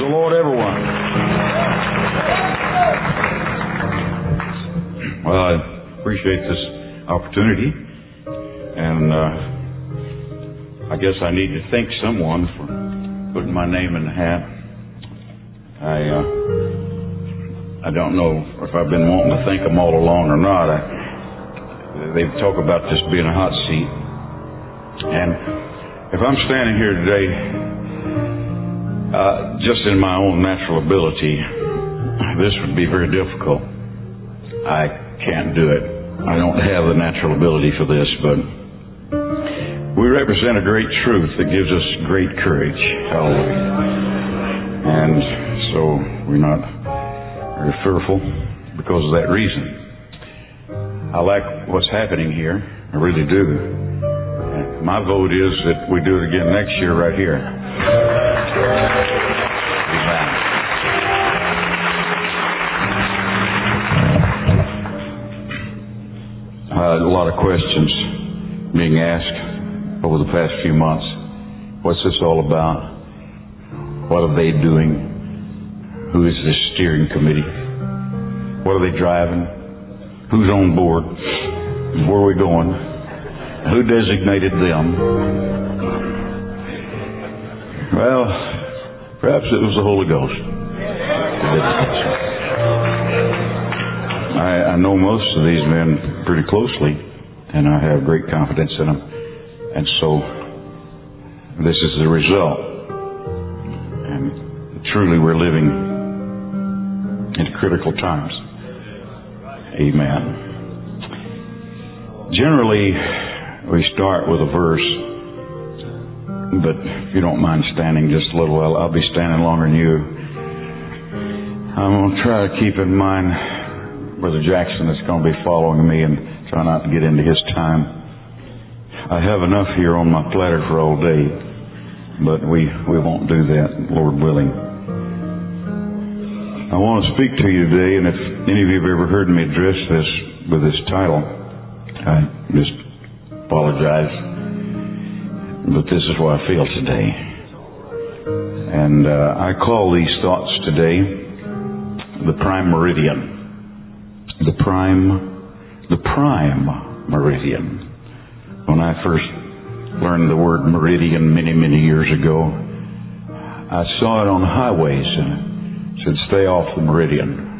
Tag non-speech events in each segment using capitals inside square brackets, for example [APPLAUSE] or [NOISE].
the Lord, everyone. Well, I appreciate this opportunity, and uh, I guess I need to thank someone for putting my name in the hat. I uh, I don't know if I've been wanting to thank them all along or not. I, they talk about this being a hot seat, and if I'm standing here today, uh, just in my own natural ability, this would be very difficult. I can't do it. I don't have the natural ability for this, but we represent a great truth that gives us great courage. Hallelujah. And so we're not very fearful because of that reason. I like what's happening here. I really do. My vote is that we do it again next year right here. Lot of questions being asked over the past few months. What's this all about? What are they doing? Who is this steering committee? What are they driving? Who's on board? Where are we going? Who designated them? Well, perhaps it was the Holy Ghost. I, I know most of these men pretty closely, and I have great confidence in them. And so, this is the result. And truly, we're living in critical times. Amen. Generally, we start with a verse, but if you don't mind standing just a little while, I'll be standing longer than you. I'm going to try to keep in mind Brother Jackson is going to be following me and try not to get into his time. I have enough here on my platter for all day, but we, we won't do that, Lord willing. I want to speak to you today, and if any of you have ever heard me address this with this title, I just apologize, but this is what I feel today. And uh, I call these thoughts today the prime meridian the prime, the prime meridian. When I first learned the word meridian many, many years ago, I saw it on highways and said, stay off the meridian.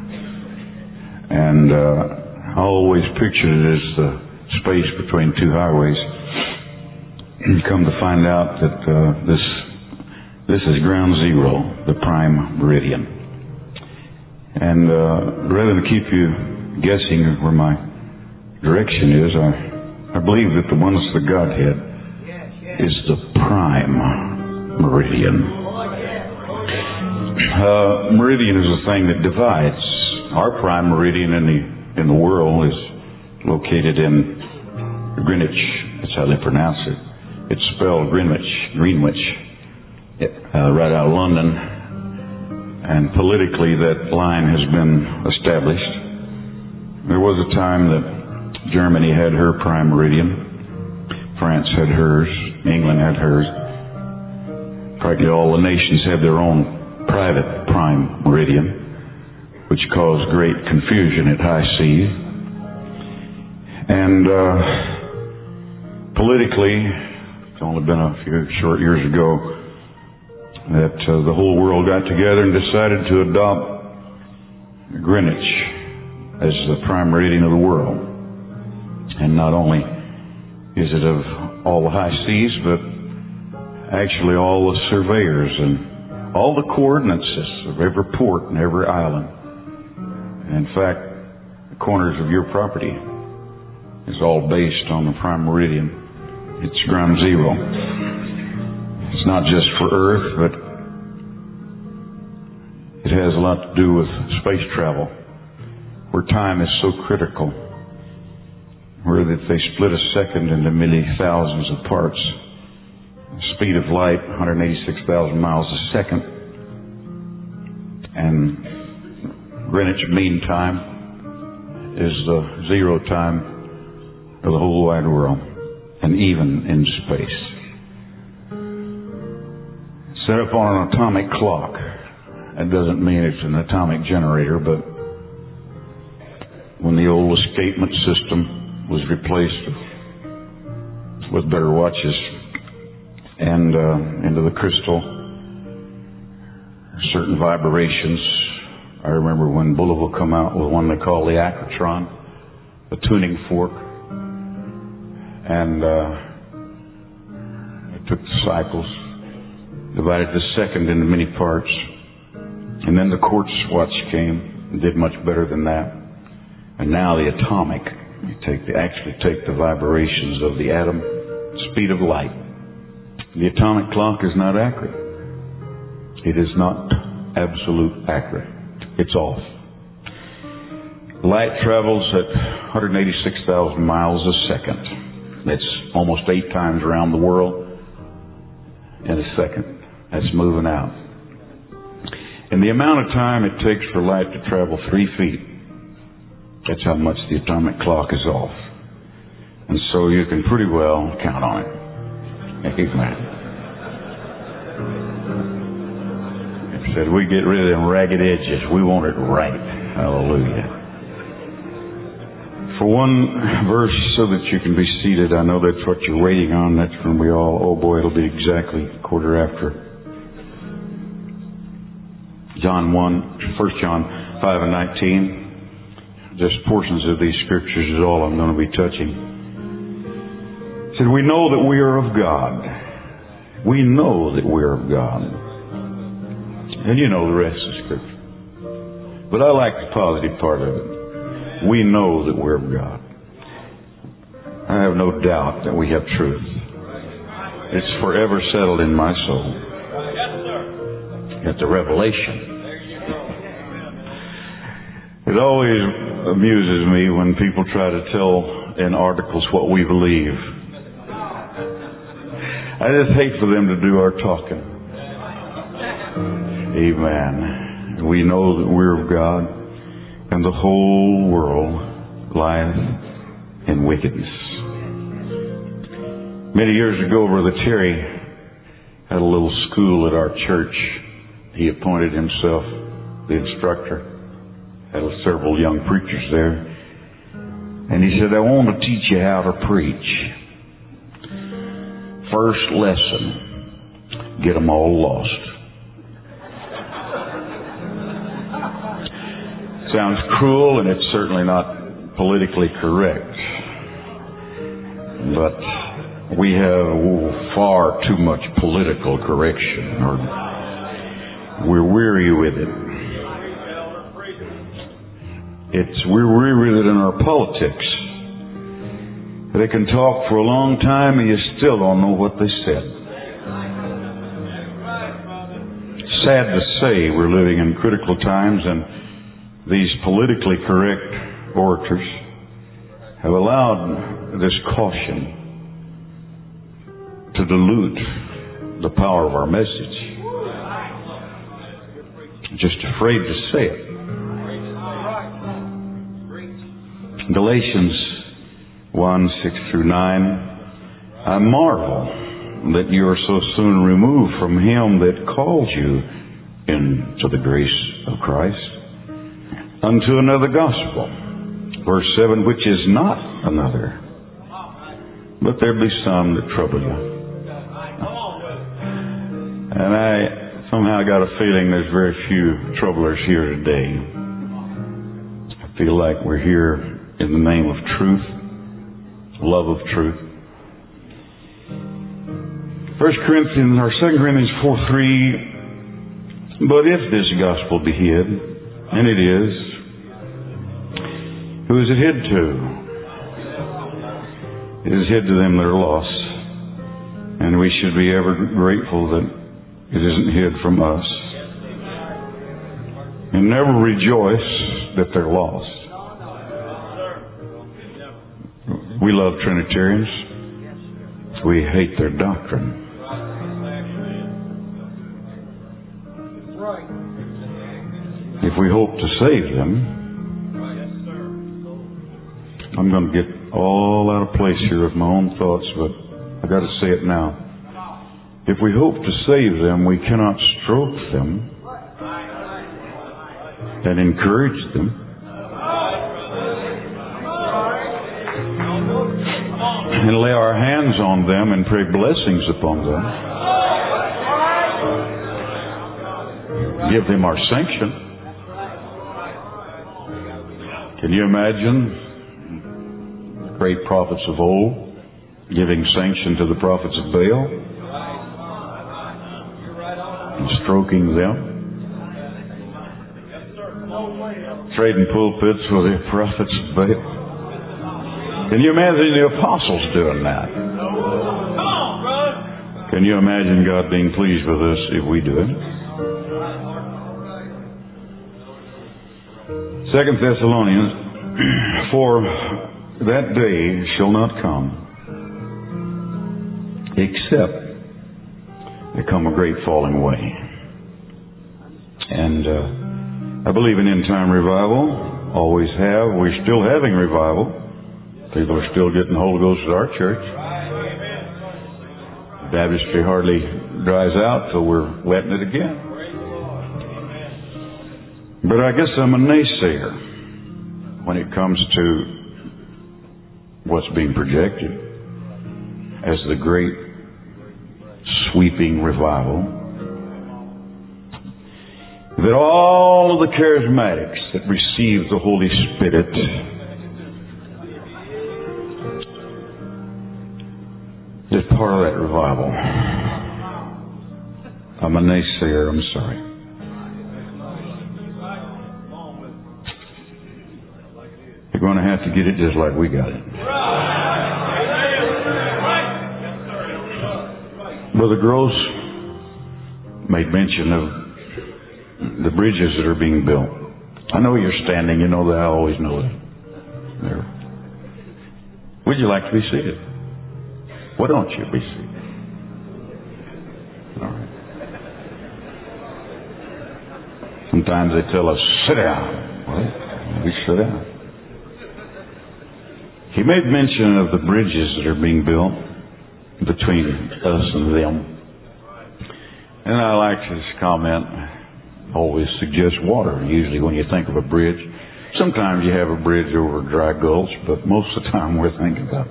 And, uh, I always pictured it as the space between two highways. And come to find out that, uh, this, this is ground zero, the prime meridian. And, uh, rather than keep you guessing where my direction is, I, I believe that the of the Godhead is the prime meridian. Uh, meridian is a thing that divides. Our prime meridian in the in the world is located in Greenwich. That's how they pronounce it. It's spelled Greenwich, Greenwich, uh, right out of London. And politically, that line has been established. There was a time that Germany had her prime meridian, France had hers, England had hers. Practically all the nations had their own private prime meridian, which caused great confusion at high seas. And uh, politically, it's only been a few short years ago that uh, the whole world got together and decided to adopt Greenwich as the prime meridian of the world. And not only is it of all the high seas, but actually all the surveyors and all the coordinates of every port and every island. And in fact, the corners of your property is all based on the prime meridian. It's ground zero. It's not just for Earth, but it has a lot to do with space travel where time is so critical, where that they split a second into many thousands of parts. Speed of light, 186,000 miles a second. And Greenwich Mean Time is the zero time of the whole wide world, and even in space. Set up on an atomic clock, That doesn't mean it's an atomic generator, but when the old escapement system was replaced with better watches and uh, into the crystal, certain vibrations. I remember when Bulova come out with one they call the Accutron, the tuning fork, and uh, took the cycles, divided the second into many parts, and then the quartz watch came and did much better than that. And now the atomic, you take the, actually take the vibrations of the atom, speed of light. The atomic clock is not accurate. It is not absolute accurate. It's off. Light travels at 186,000 miles a second. That's almost eight times around the world in a second. That's moving out. And the amount of time it takes for light to travel three feet that's how much the atomic clock is off. And so you can pretty well count on it. Amen. It said we get rid of them ragged edges. We want it right. Hallelujah. For one verse, so that you can be seated, I know that's what you're waiting on. That's when we all, oh boy, it'll be exactly quarter after. John 1, 1 John 5 and 19 just portions of these scriptures is all I'm going to be touching. It said, We know that we are of God. We know that we're of God. And you know the rest of Scripture. But I like the positive part of it. We know that we're of God. I have no doubt that we have truth. It's forever settled in my soul. At the revelation. It always amuses me when people try to tell in articles what we believe. I just hate for them to do our talking. Amen. We know that we're of God, and the whole world lieth in wickedness. Many years ago, Brother Terry had a little school at our church. He appointed himself the instructor had several young preachers there. And he said, I want to teach you how to preach. First lesson, get them all lost. Sounds cruel and it's certainly not politically correct. But we have far too much political correction or we're weary with it. It's we're weary it in our politics. They can talk for a long time and you still don't know what they said. Sad to say we're living in critical times and these politically correct orators have allowed this caution to dilute the power of our message. Just afraid to say it. Galatians 1 6 through 9. I marvel that you are so soon removed from him that called you into the grace of Christ unto another gospel. Verse 7, which is not another, but there be some that trouble you. And I somehow got a feeling there's very few troublers here today. I feel like we're here in the name of truth, love of truth. 1 Corinthians or 2 Corinthians 4 3. But if this gospel be hid, and it is, who is it hid to? It is hid to them that are lost. And we should be ever grateful that it isn't hid from us. And never rejoice that they're lost. We love Trinitarians. We hate their doctrine. If we hope to save them, I'm going to get all out of place here with my own thoughts, but I've got to say it now. If we hope to save them, we cannot stroke them and encourage them. And lay our hands on them and pray blessings upon them. Give them our sanction. Can you imagine great prophets of old giving sanction to the prophets of Baal and stroking them? Trading pulpits with the [LAUGHS] prophets of Baal. Can you imagine the apostles doing that? Can you imagine God being pleased with us if we do it? Second Thessalonians, [CLEARS THROAT] for that day shall not come, except there come a great falling away. And uh, I believe in end time revival, always have. We're still having revival. People are still getting the Holy Ghost at our church. Baptistry hardly dries out till we're wetting it again. But I guess I'm a naysayer when it comes to what's being projected as the great sweeping revival. That all of the charismatics that receive the Holy Spirit part of that revival. I'm a naysayer, I'm sorry. You're going to have to get it just like we got it. Brother Gross made mention of the bridges that are being built. I know you're standing. You know that. I always know that. There. Would you like to be seated? Why don't you be seated? All right. Sometimes they tell us, sit down. Well, we sit down. He made mention of the bridges that are being built between us and them. And I like his comment, always suggest water, usually when you think of a bridge. Sometimes you have a bridge over a dry gulch, but most of the time we're thinking about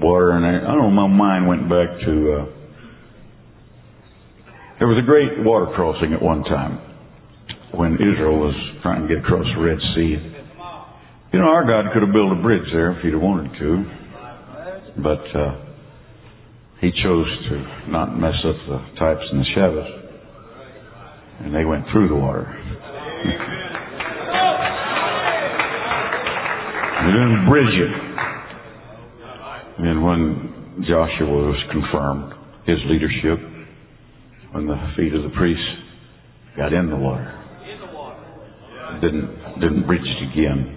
water. And I, I don't know, my mind went back to, uh, there was a great water crossing at one time when Israel was trying to get across the Red Sea. You know, our God could have built a bridge there if he'd have wanted to, but uh, he chose to not mess up the types and the shadows, and they went through the water. [LAUGHS] He didn't bridge it. And when Joshua was confirmed, his leadership, when the feet of the priests got in the water, didn't didn't bridge it again.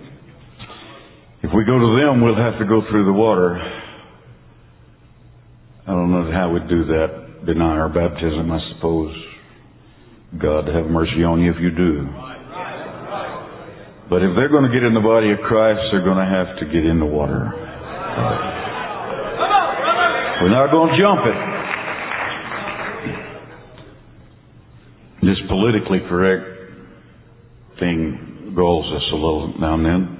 If we go to them, we'll have to go through the water. I don't know how we'd do that. Deny our baptism, I suppose. God have mercy on you if you do. But if they're going to get in the body of Christ, they're going to have to get in the water. We're not going to jump it. This politically correct thing galls us a little now and then.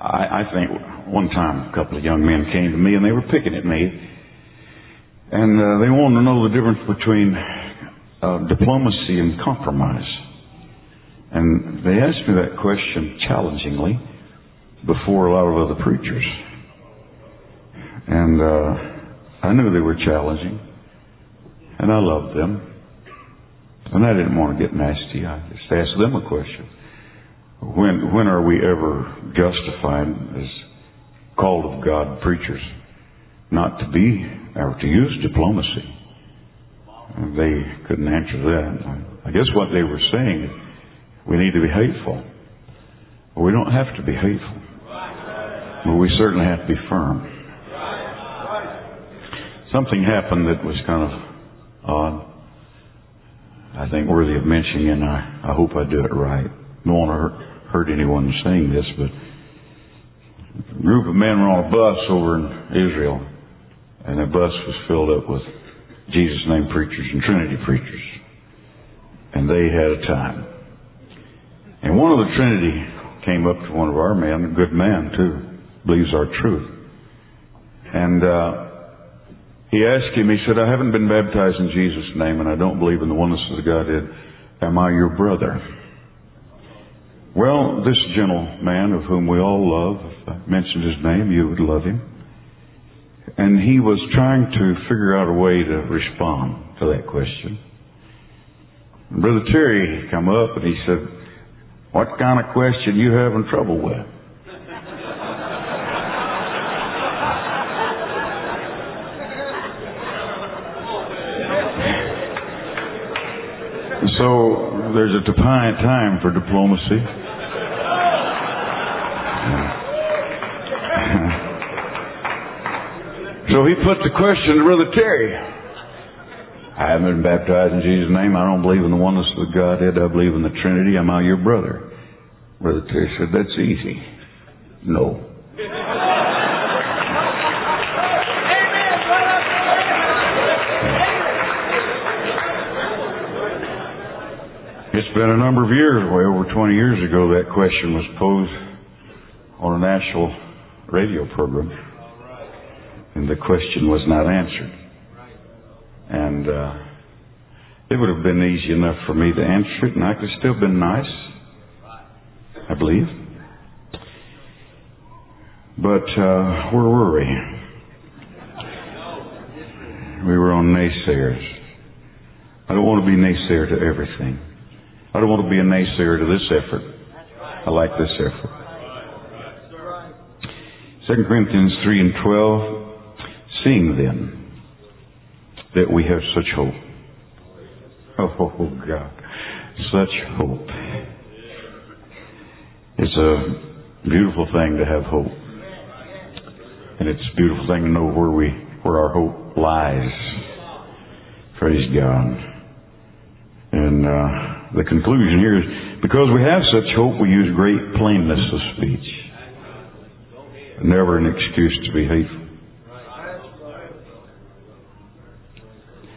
I, I think one time a couple of young men came to me and they were picking at me, and uh, they wanted to know the difference between uh, diplomacy and compromise. And they asked me that question challengingly before a lot of other preachers. And uh, I knew they were challenging, and I loved them. And I didn't want to get nasty. I just asked them a question. When, when are we ever justified as called of God preachers not to be or to use diplomacy? They couldn't answer that. I guess what they were saying, we need to be hateful. We don't have to be hateful, but we certainly have to be firm. Something happened that was kind of odd. I think worthy of mentioning, and I, I hope I do it right. Don't want to hurt, hurt anyone saying this, but a group of men were on a bus over in Israel, and the bus was filled up with Jesus name preachers and Trinity preachers. And they had a time. And one of the Trinity came up to one of our men, a good man too, believes our truth. And uh, he asked him, he said, I haven't been baptized in Jesus' name and I don't believe in the oneness of the Godhead. Am I your brother? Well, this gentleman of whom we all love, if I mentioned his name, you would love him. And he was trying to figure out a way to respond to that question. And Brother Terry come up and he said, what kind of question you having trouble with? so there's a time for diplomacy. so he put the question to Brother Terry. I haven't been baptized in Jesus' name. I don't believe in the oneness of the Godhead. I believe in the Trinity. Am I your brother? Brother Terry said, That's easy. No. It's been a number of years, way over 20 years ago, that question was posed on a national radio program. And the question was not answered. And uh, it would have been easy enough for me to answer it, and I could have still been nice, I believe. But uh, where were we? We were on naysayers. I don't want to be naysayer to everything. I don't want to be a naysayer to this effort. I like this effort. 2 Corinthians 3 and 12. Seeing then that we have such hope. [LAUGHS] Oh, God. Such hope. It's a beautiful thing to have hope. And it's a beautiful thing to know where we, where our hope lies. Praise God. And, uh, the conclusion here is because we have such hope, we use great plainness of speech. Never an excuse to be hateful.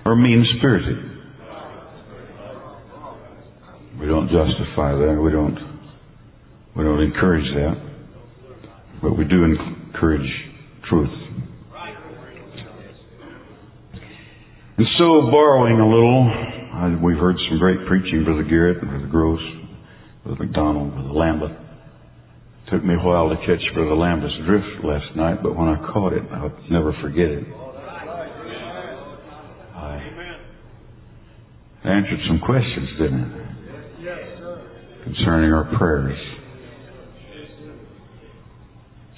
or mean spirited. We don't justify that. We don't we don't encourage that. But we do encourage truth. And so, borrowing a little, I, we've heard some great preaching, Brother Garrett, and Brother Gross, Brother McDonald, Brother Lambert. It took me a while to catch Brother Lambert's drift last night, but when I caught it, I'll never forget it. I answered some questions, didn't it? Concerning our prayers.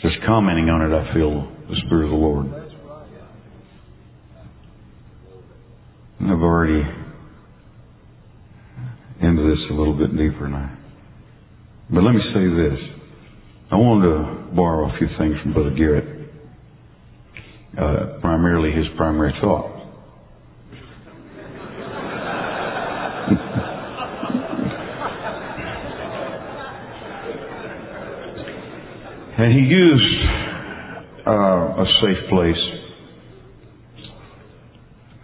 Just commenting on it, I feel the Spirit of the Lord. I've already into this deeper now. But let me say this. I wanted to borrow a few things from Brother Garrett. Uh, primarily his primary thought. [LAUGHS] And he used uh, a safe place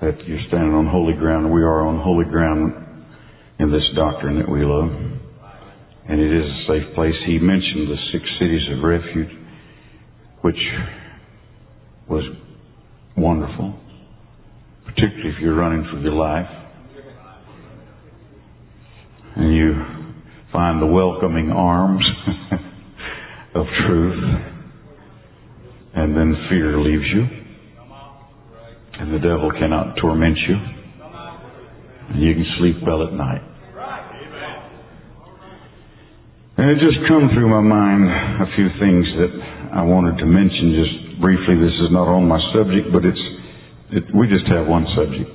that you're standing on holy ground. We are on holy ground this doctrine that we love. And it is a safe place. He mentioned the six cities of refuge, which was wonderful, particularly if you're running for your life. And you find the welcoming arms [LAUGHS] of truth, and then fear leaves you, and the devil cannot torment you, and you can sleep well at night. And it just come through my mind a few things that I wanted to mention just briefly. This is not on my subject, but it's it, we just have one subject.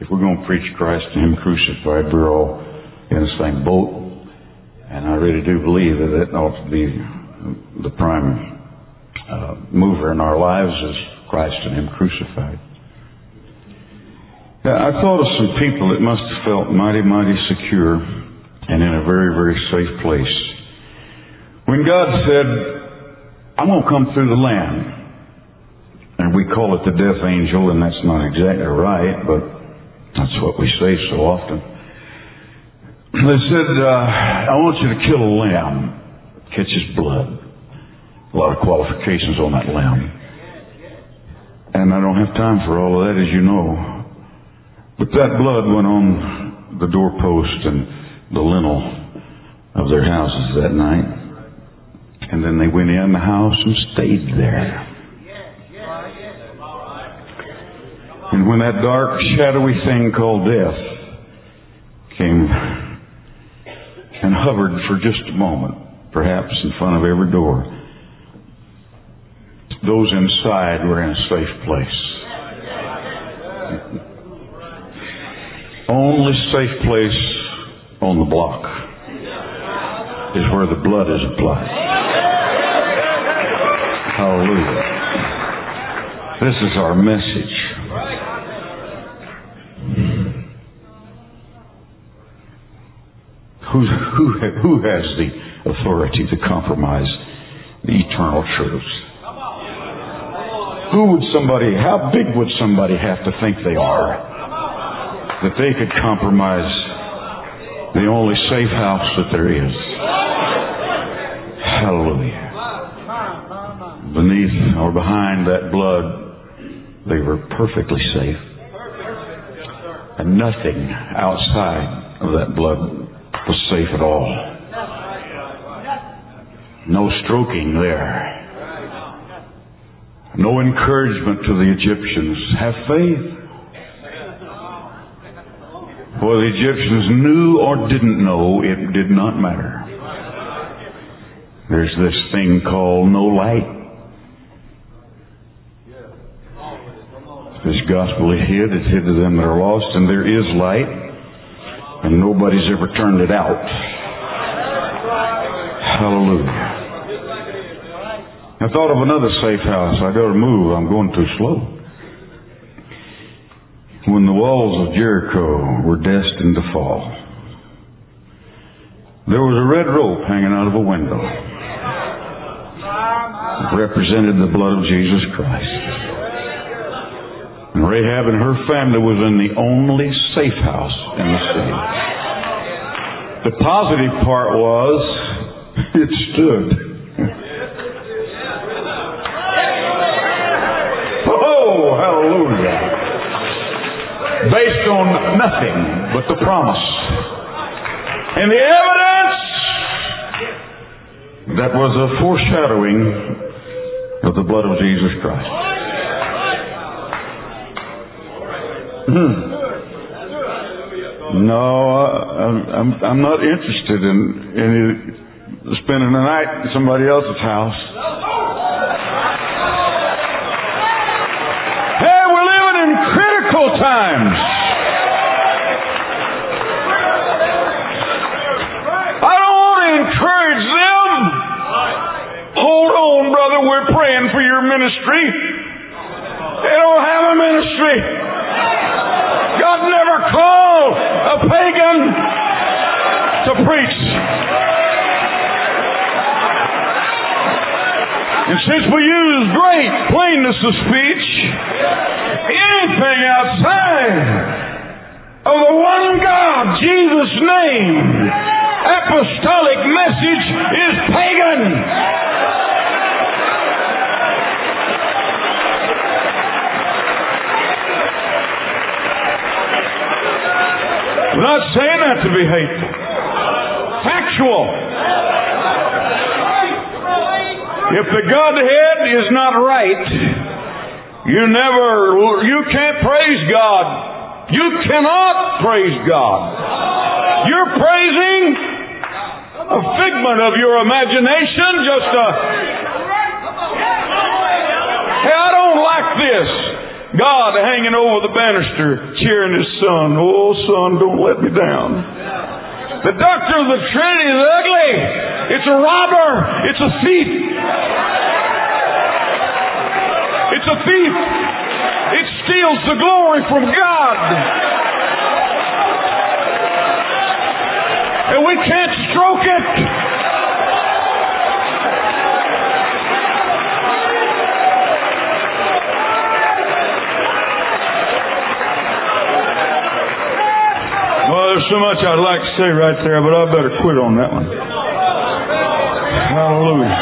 If we're going to preach Christ and Him crucified, we're all in the same boat. And I really do believe that it ought to be the prime uh, mover in our lives is Christ and Him crucified. I thought of some people that must have felt mighty, mighty secure and in a very, very safe place. When God said, I'm going to come through the land, and we call it the death angel, and that's not exactly right, but that's what we say so often. they said, uh, I want you to kill a lamb, catch his blood. A lot of qualifications on that lamb. And I don't have time for all of that, as you know. But that blood went on the doorpost and the lintel of their houses that night. And then they went in the house and stayed there. And when that dark, shadowy thing called death came and hovered for just a moment, perhaps in front of every door, those inside were in a safe place. Only safe place on the block is where the blood is applied. Hallelujah. This is our message. Who, who, who has the authority to compromise the eternal truths? Who would somebody, how big would somebody have to think they are that they could compromise the only safe house that there is? Hallelujah. Beneath or behind that blood, they were perfectly safe. And nothing outside of that blood was safe at all. No stroking there. No encouragement to the Egyptians. Have faith. Whether the Egyptians knew or didn't know, it did not matter. There's this thing called no light. This gospel is hid, it's hid to them that are lost, and there is light, and nobody's ever turned it out. Hallelujah. I thought of another safe house. I gotta move. I'm going too slow. When the walls of Jericho were destined to fall, there was a red rope hanging out of a window. It represented the blood of Jesus Christ. And Rahab and her family was in the only safe house in the city. The positive part was [LAUGHS] it stood. [LAUGHS] oh, hallelujah. Based on nothing but the promise. And the evidence that was a foreshadowing of the blood of Jesus Christ. Hmm. No, I'm, I'm, I'm not interested in, in spending the night at somebody else's house. Hey, we're living in critical times. I don't want to encourage them. Hold on, brother. We're praying for your ministry. They don't have a ministry. God never called a pagan to preach. And since we use great plainness of speech, anything outside of the one God, Jesus' name, apostolic message is pagan. I'm not saying that to be hateful. Factual. If the Godhead is not right, you never, you can't praise God. You cannot praise God. You're praising a figment of your imagination, just a, hey, I don't like this. God hanging over the banister, cheering his son. Oh, son, don't let me down. The doctrine of the Trinity is ugly. It's a robber. It's a thief. It's a thief. It steals the glory from God. And we can't stroke it. So much I'd like to say right there, but I better quit on that one. Hallelujah.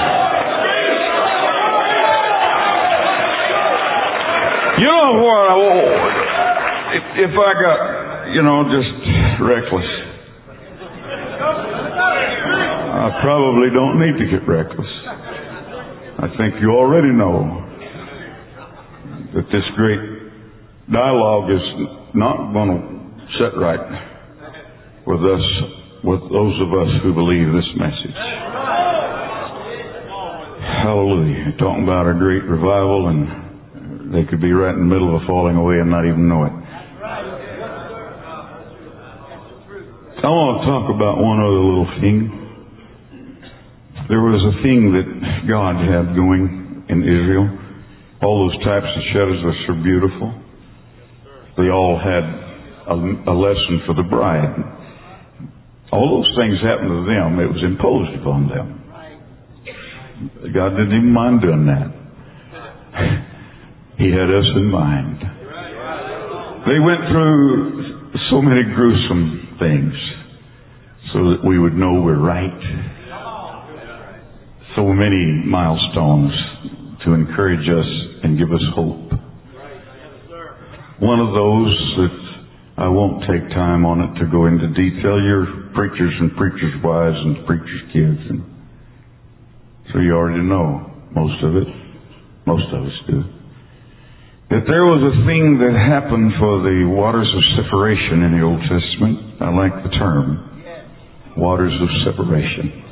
You know what? I, if, if I got, you know, just reckless, I probably don't need to get reckless. I think you already know that this great dialogue is not going to set right with us, with those of us who believe this message. Hallelujah. Talking about a great revival and they could be right in the middle of a falling away and not even know it. I want to talk about one other little thing. There was a thing that God had going in Israel. All those types of shadows were so beautiful. They all had a, a lesson for the bride. All those things happened to them. It was imposed upon them. God didn't even mind doing that. [LAUGHS] He had us in mind. They went through so many gruesome things so that we would know we're right so many milestones to encourage us and give us hope. One of those that I won't take time on it to go into detail. You're preachers and preachers' wives and preachers' kids, and so you already know most of it. Most of us do. That there was a thing that happened for the waters of separation in the Old Testament. I like the term. Waters of separation.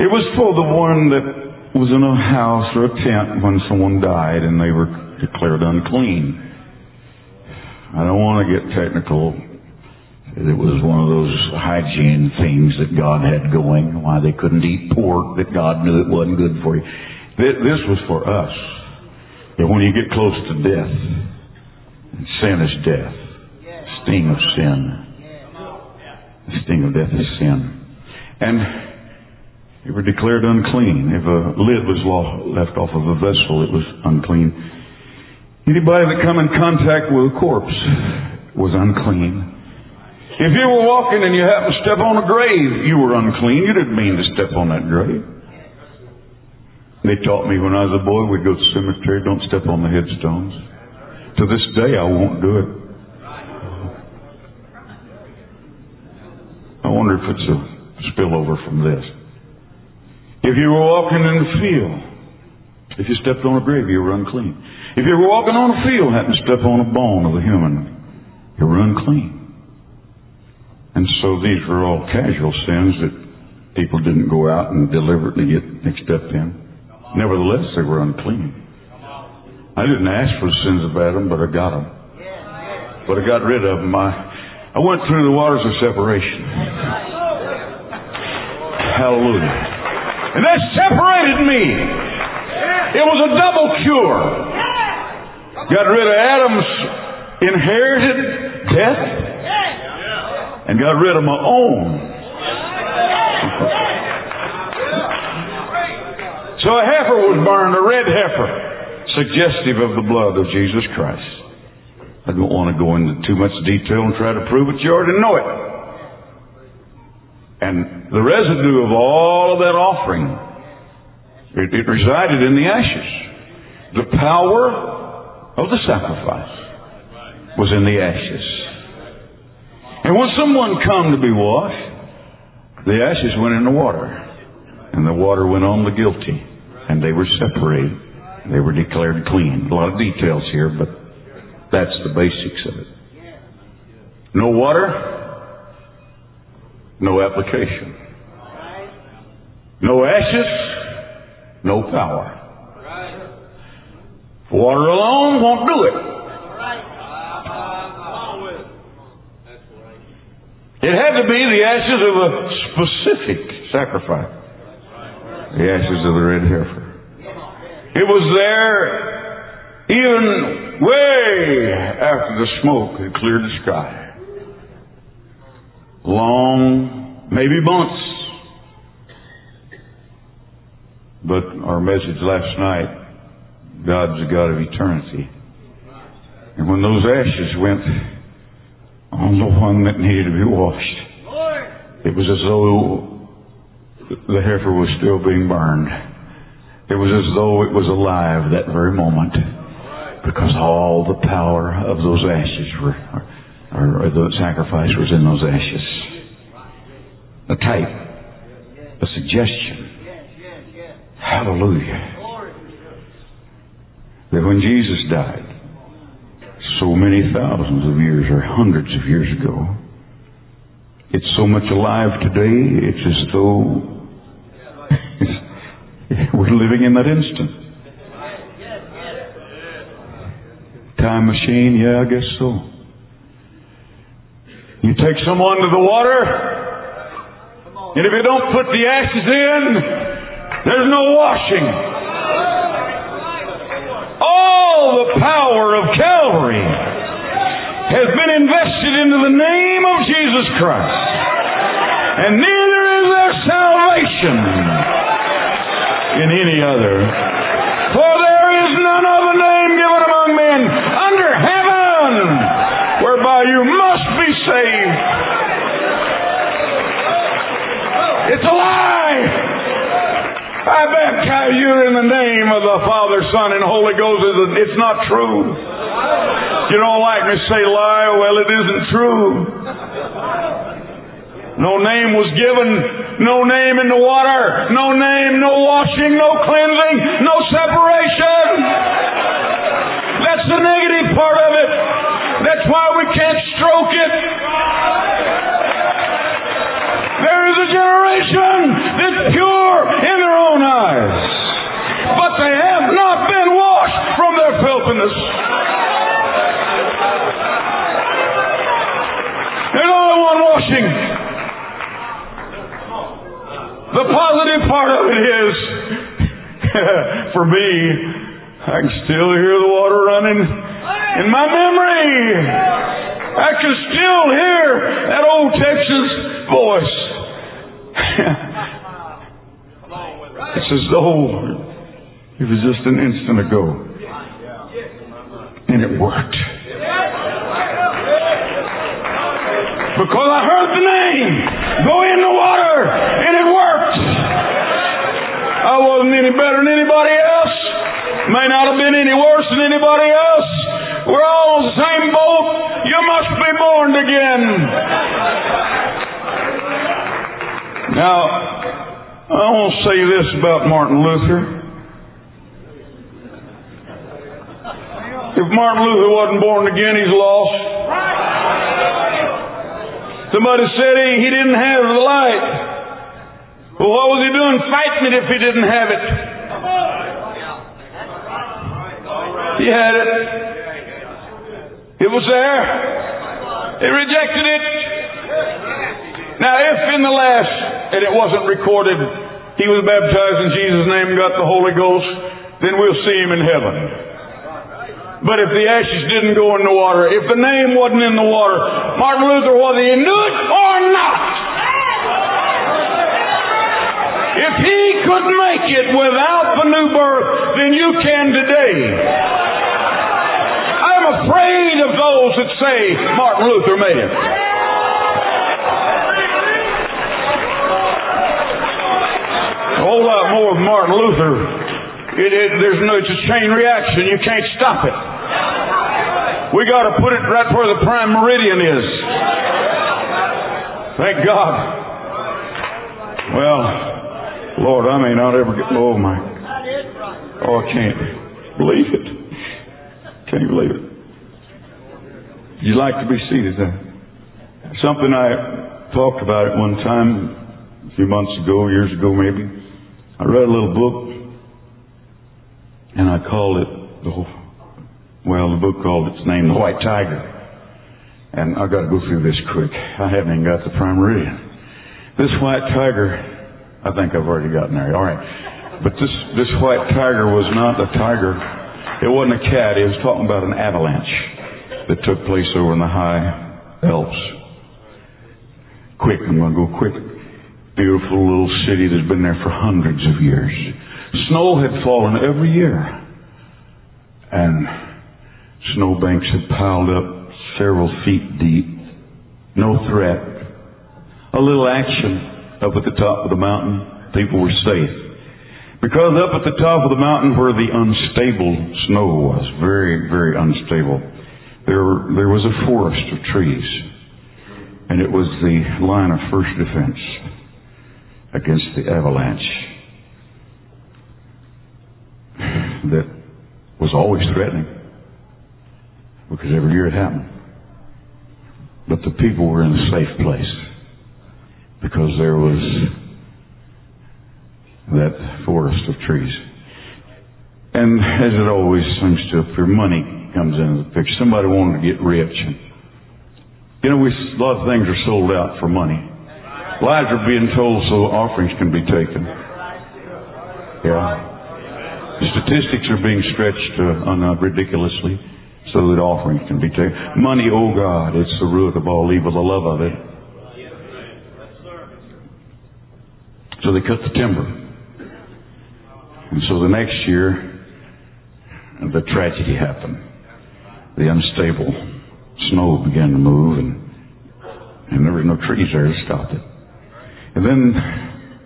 It was for the one that was in a house or a tent when someone died and they were declared unclean. To get technical. It was one of those hygiene things that God had going, why they couldn't eat pork, that God knew it wasn't good for you. This was for us. That when you get close to death, sin is death. Sting of sin. The sting of death is sin. And you were declared unclean. If a lid was left off of a vessel, it was unclean. Anybody that come in contact with a corpse was unclean. If you were walking and you happened to step on a grave, you were unclean. You didn't mean to step on that grave. They taught me when I was a boy, we'd go to the cemetery, don't step on the headstones. To this day, I won't do it. I wonder if it's a spillover from this. If you were walking in the field, if you stepped on a grave, you were unclean. If you were walking on a field, happened to step on a bone of a human, you were unclean. And so these were all casual sins that people didn't go out and deliberately get mixed up in. Nevertheless, they were unclean. I didn't ask for the sins of Adam, but I got them. But I got rid of them. I, I went through the waters of separation. Hallelujah. And that separated me. It was a double cure. Got rid of Adam's inherited death and got rid of my own. So a heifer was burned, a red heifer, suggestive of the blood of Jesus Christ. I don't want to go into too much detail and try to prove it. You already know it. And the residue of all of that offering, it, it resided in the ashes. The power of the sacrifice was in the ashes. And when someone come to be washed, the ashes went in the water. And the water went on the guilty. And they were separated. They were declared clean. A lot of details here, but that's the basics of it. No water, no application. No ashes, no power. Water alone won't do it. It had to be the ashes of a specific sacrifice. The ashes of the red heifer. It was there even way after the smoke had cleared the sky long, maybe months. But our message last night, God's a God of eternity. And when those ashes went on the one that needed to be washed. It was as though the heifer was still being burned. It was as though it was alive that very moment because all the power of those ashes were, or, or the sacrifice was in those ashes. A type, a suggestion. Hallelujah. That when Jesus died, so many thousands of years or hundreds of years ago, it's so much alive today, it's as though [LAUGHS] we're living in that instant. Time machine, yeah, I guess so. You take someone to the water, and if you don't put the ashes in, there's no washing. All the power of Calvary has been invested into the name of Jesus Christ. And neither is there salvation in any other. For there is none other name given among men under heaven whereby you must be saved. It's a lie. I baptize you in the name of the Father, Son, and Holy Ghost. It's not true. You don't like me say lie? Well, it isn't true. No name was given, no name in the water, no name, no washing, no cleansing, no separation. That's the negative part of it. That's why we can't stroke it. There is a generation that's pure in their own eyes, but they have not been washed from their filthiness. There's only one washing. The positive part of it is, [LAUGHS] for me, I can still hear the water running in my memory. I can still hear that old Texas voice. [LAUGHS] it's as though it was just an instant ago. And it worked. Because I heard the name go in the water and it worked. I wasn't any better than anybody else. May not have been any worse than anybody else. We're all in the same boat. You must be born again. Now, I want to say this about Martin Luther. If Martin Luther wasn't born again, he's lost. Somebody said he, he didn't have the light. Well, what was he doing fighting it if he didn't have it? He had it. It was there. He rejected it. Now, if in the last, and it wasn't recorded, he was baptized in Jesus' name and got the Holy Ghost, then we'll see him in heaven. But if the ashes didn't go in the water, if the name wasn't in the water, Martin Luther, whether he knew it or not, if he could make it without the new birth, then you can today. I'm afraid of those that say Martin Luther made it. Whole lot more of Martin Luther. It, it, there's no, it's a chain reaction. You can't stop it. We got to put it right where the prime meridian is. Thank God. Well, Lord, I may not ever get. Oh my. Oh, I can't believe it. Can't believe it. Would you like to be seated then? Something I talked about at one time, a few months ago, years ago maybe. I read a little book, and I called it the well, the book called its name The White Tiger. And I've got to go through this quick. I haven't even got the meridian. This white tiger, I think I've already gotten there. All right. But this, this white tiger was not a tiger. It wasn't a cat. It was talking about an avalanche that took place over in the high Alps. Quick, I'm going to go quick. Beautiful little city that's been there for hundreds of years. Snow had fallen every year. And snowbanks had piled up several feet deep no threat. A little action up at the top of the mountain, people were safe. Because up at the top of the mountain where the unstable snow was, very, very unstable, there, there was a forest of trees. And it was the line of first defense against the avalanche that was always threatening because every year it happened. But the people were in a safe place because there was that forest of trees. And as it always seems to if your money comes into the picture. Somebody wanted to get rich. And, You know, we, a lot of things are sold out for money. Lives are being told so offerings can be taken. Yeah. Statistics are being stretched uh, ridiculously so that offerings can be taken. Money, oh God, it's the root of all evil, the love of it. So they cut the timber. And so the next year, the tragedy happened. The unstable snow began to move and, and there were no trees there to stop it. And then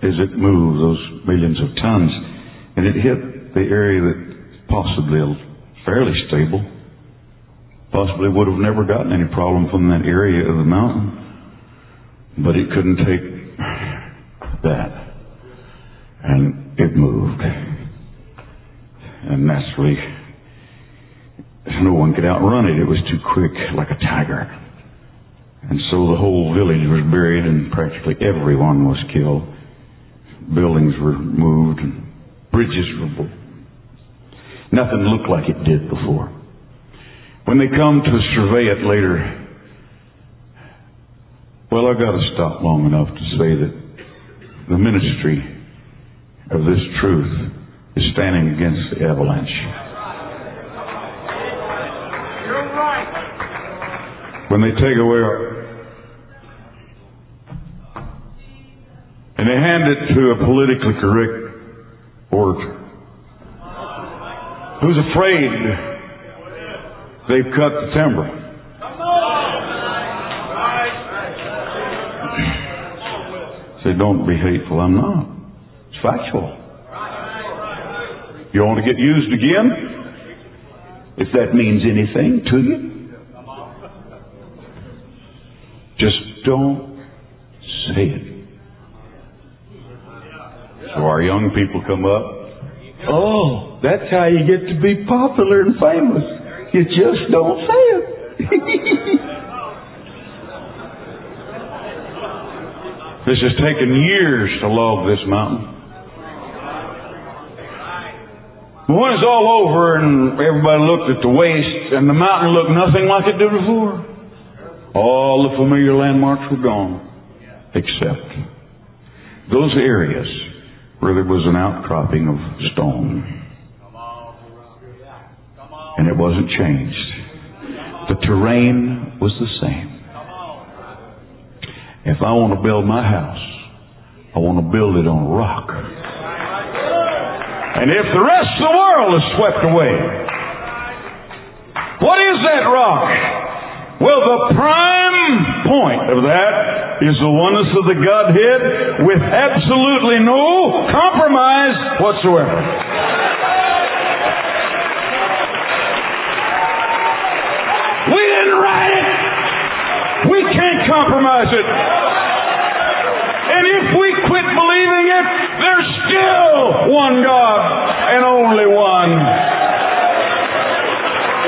as it moved, those millions of tons, and it hit the area that possibly fairly stable, possibly would have never gotten any problem from that area of the mountain. But it couldn't take that. And it moved. And naturally, no one could outrun it. It was too quick, like a tiger. And so the whole village was buried and practically everyone was killed. Buildings were moved and bridges were built. Nothing looked like it did before. When they come to survey it later, well, I've got to stop long enough to say that the ministry of this truth is standing against the avalanche. You're right. When they take away our, and they hand it to a politically correct orator who's afraid They've cut the timber. [CLEARS THROAT] Say, don't be hateful. I'm not. It's factual. You want to get used again? If that means anything to you? Just don't say it. So our young people come up. Oh, that's how you get to be popular and famous. You just don't say it. [LAUGHS] this has taken years to log this mountain. But when it's all over and everybody looked at the waste and the mountain looked nothing like it did before, all the familiar landmarks were gone, except those areas where there was an outcropping of stone and it wasn't changed. The terrain was the same. If I want to build my house, I want to build it on rock. And if the rest of the world is swept away, what is that rock? Well, the prime point of that is the oneness of the Godhead with absolutely no compromise whatsoever. We didn't write it. We can't compromise it. And if we quit believing it, there's still one God and only one.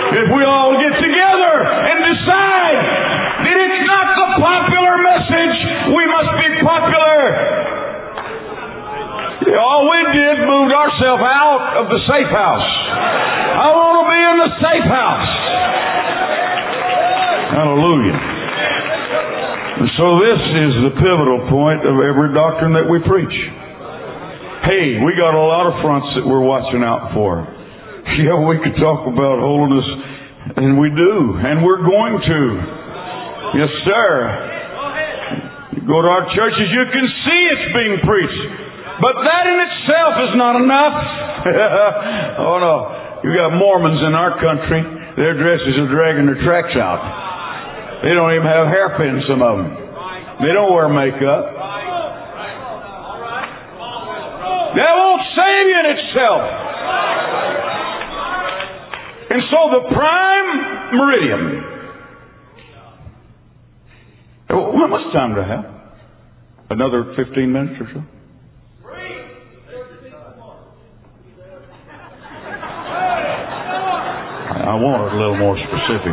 If we all get together and decide that it's not the popular message, we must be popular. All we did ourselves out of the safe house. I want to be in the safe house. Hallelujah. So this is the pivotal point of every doctrine that we preach. Hey, we got a lot of fronts that we're watching out for. [LAUGHS] Yeah, we could talk about holiness, and we do, and we're going to. Yes, sir. You go to our churches, you can see it's being preached. But that in itself is not enough. [LAUGHS] oh no. You got Mormons in our country, their dresses are dragging their tracks out. They don't even have hairpins, some of them. They don't wear makeup. That won't save you in itself. And so the prime meridian. How much time do I have? Another 15 minutes or so? I want it a little more specific.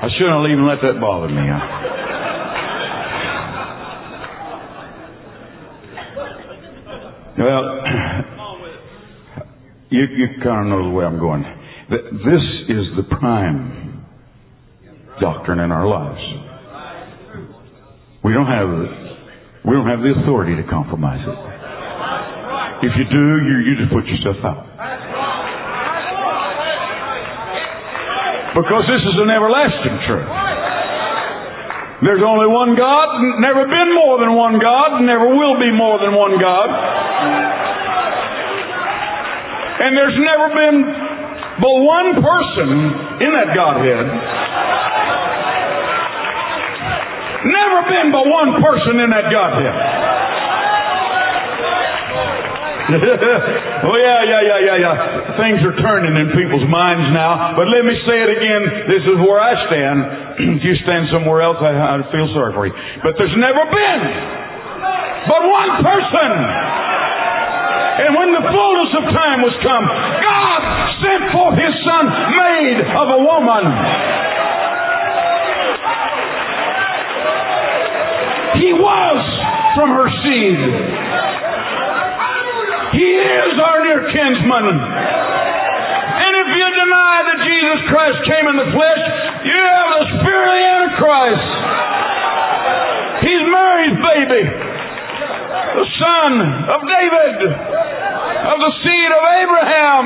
I shouldn't have even let that bother me. Well, [CLEARS THROAT] you, you kind of know the way I'm going. This is the prime doctrine in our lives. We don't have we don't have the authority to compromise it. If you do, you, you just put yourself out. Because this is an everlasting truth. There's only one God, never been more than one God, never will be more than one God. And there's never been but one person in that Godhead. Been but one person in that Godhead. [LAUGHS] oh yeah, yeah, yeah, yeah, yeah. Things are turning in people's minds now. But let me say it again. This is where I stand. [CLEARS THROAT] if you stand somewhere else, I, I feel sorry for you. But there's never been but one person. And when the fullness of time was come, God sent forth His Son, made of a woman. He was from her seed. He is our near kinsman. And if you deny that Jesus Christ came in the flesh, you have the spirit of the Antichrist. He's Mary's baby, the son of David, of the seed of Abraham.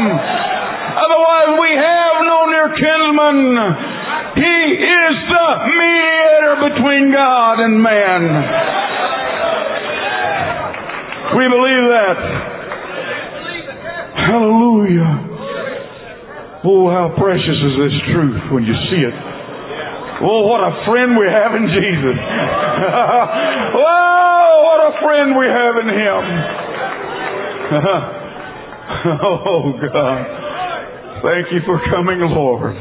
Otherwise, we have no near kinsman. He is the mediator between God and man. We believe that. Hallelujah. Oh, how precious is this truth when you see it. Oh, what a friend we have in Jesus. [LAUGHS] oh, what a friend we have in Him. [LAUGHS] oh, God. Thank you for coming, Lord.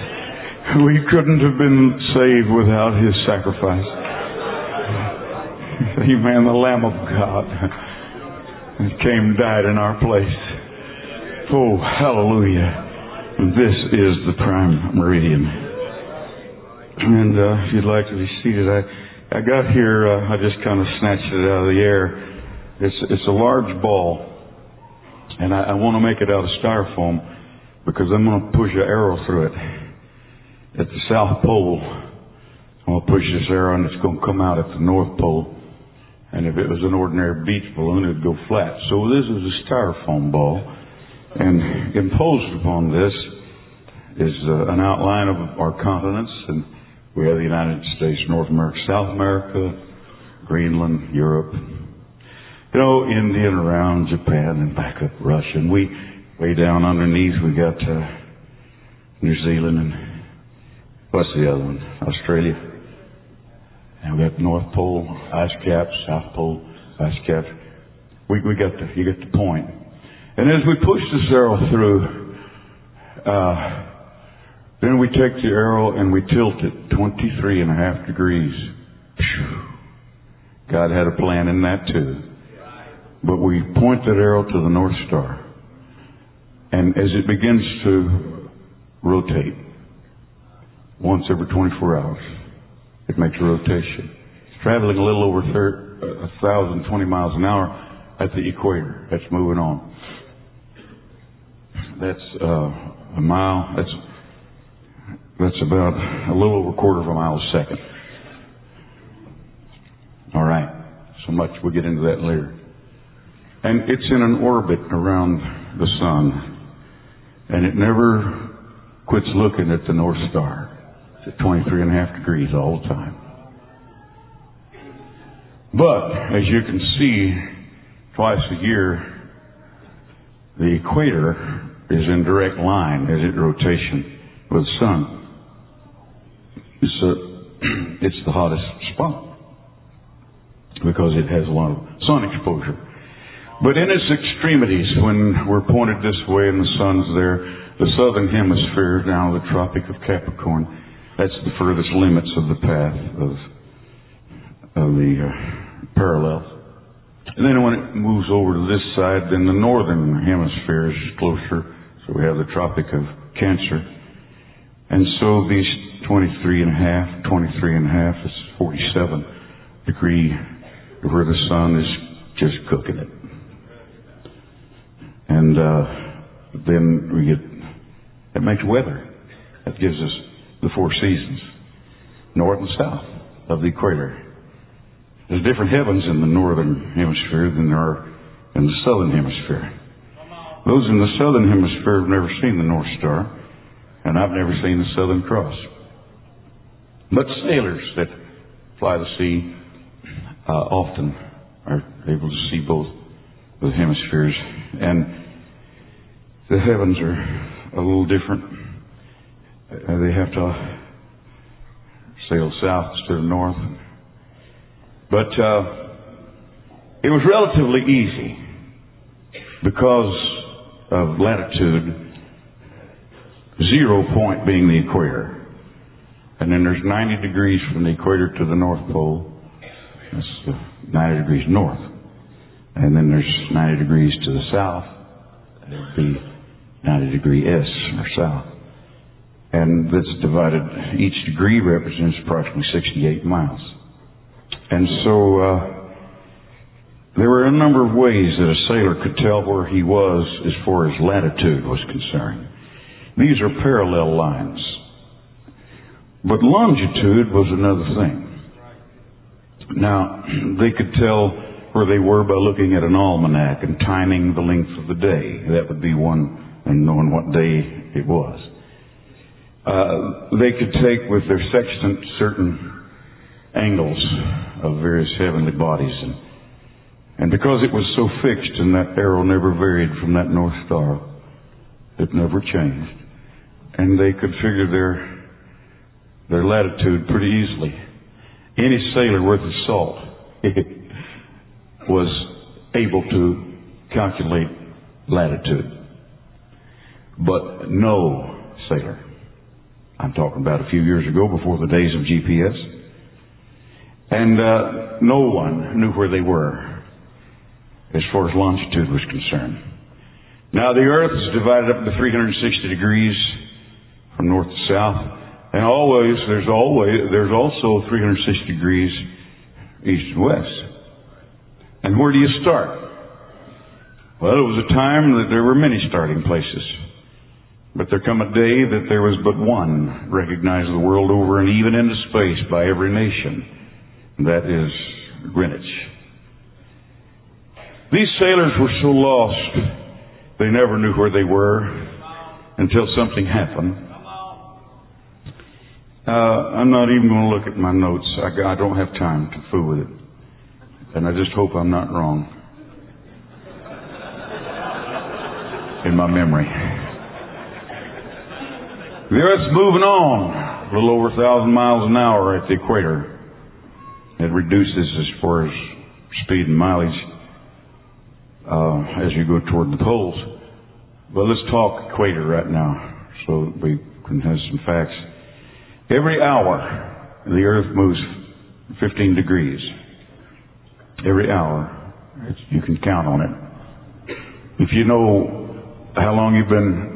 We couldn't have been saved without His sacrifice. [LAUGHS] Amen. The Lamb of God came, and died in our place. Oh, hallelujah. This is the prime meridian. And uh, if you'd like to be seated, I, I got here, uh, I just kind of snatched it out of the air. It's, it's a large ball, and I, I want to make it out of styrofoam because I'm going to push an arrow through it. At the South Pole, I'm going to push this arrow and it's going to come out at the North Pole. And if it was an ordinary beach balloon, it'd go flat. So this is a styrofoam ball. And imposed upon this is uh, an outline of our continents, and we have the United States, North America, South America, Greenland, Europe, you know, India and around Japan and back up Russia. And we, way down underneath, we got uh, New Zealand and what's the other one? Australia. And we got North Pole, ice cap, South Pole, ice cap. We, we got the, you get the point. And as we push this arrow through, uh, then we take the arrow and we tilt it 23 and a half degrees. God had a plan in that too. But we point that arrow to the North Star. And as it begins to rotate, once every 24 hours, it makes a rotation. It's traveling a little over 1,020 miles an hour at the equator. That's moving on. That's uh, a mile. That's that's about a little over a quarter of a mile a second. All right. So much. We'll get into that later. And it's in an orbit around the sun, and it never quits looking at the North Star. At 23 and a half degrees all the time. But as you can see, twice a year the equator is in direct line as it rotation with the sun. It's [CLEARS THROAT] the hottest spot because it has a lot of sun exposure. But in its extremities, when we're pointed this way and the sun's there, the southern hemisphere, now the Tropic of Capricorn, that's the furthest limits of the path of, of the uh, parallels. And then when it moves over to this side, then the northern hemisphere is closer. So we have the Tropic of Cancer. And so these 23 and a half, 23 and a half is 47 degree where the sun is just cooking it. And uh, then we get, it makes weather. That gives us the four seasons, north and south of the equator. There's different heavens in the northern hemisphere than there are in the southern hemisphere. Those in the southern hemisphere have never seen the North Star, and I've never seen the Southern Cross. But sailors that fly the sea uh, often are able to see both the hemispheres, and the heavens are a little different. Uh, they have to sail south instead of north. But uh, it was relatively easy because of latitude, zero point being the equator. And then there's 90 degrees from the equator to the North Pole. That's 90 degrees north. And then there's 90 degrees to the south. It would be 90 degree S or south. And that's divided, each degree represents approximately 68 miles. And so, uh, there were a number of ways that a sailor could tell where he was as far as latitude was concerned. These are parallel lines. But longitude was another thing. Now, they could tell where they were by looking at an almanac and timing the length of the day. That would be one, and knowing what day it was. Uh, they could take with their sextant certain angles of various heavenly bodies and and because it was so fixed and that arrow never varied from that North Star, it never changed. And they could figure their, their latitude pretty easily. Any sailor worth his salt [LAUGHS] was able to calculate latitude. But no sailor, I'm talking about a few years ago before the days of GPS, and uh, no one knew where they were as far as longitude was concerned. Now the earth is divided up into 360 degrees from north to south, and always, there's always, there's also 360 degrees east and west. And where do you start? Well, it was a time that there were many starting places. But there come a day that there was but one recognized the world over and even into space by every nation. And that is Greenwich. These sailors were so lost, they never knew where they were until something happened. Uh, I'm not even going to look at my notes. I, I don't have time to fool with it. And I just hope I'm not wrong in my memory. The Earth's moving on a little over a thousand miles an hour at the equator. It reduces as far as speed and mileage uh, as you go toward the poles. But let's talk equator right now so we can have some facts. Every hour, the earth moves 15 degrees. Every hour. It's, you can count on it. If you know how long you've been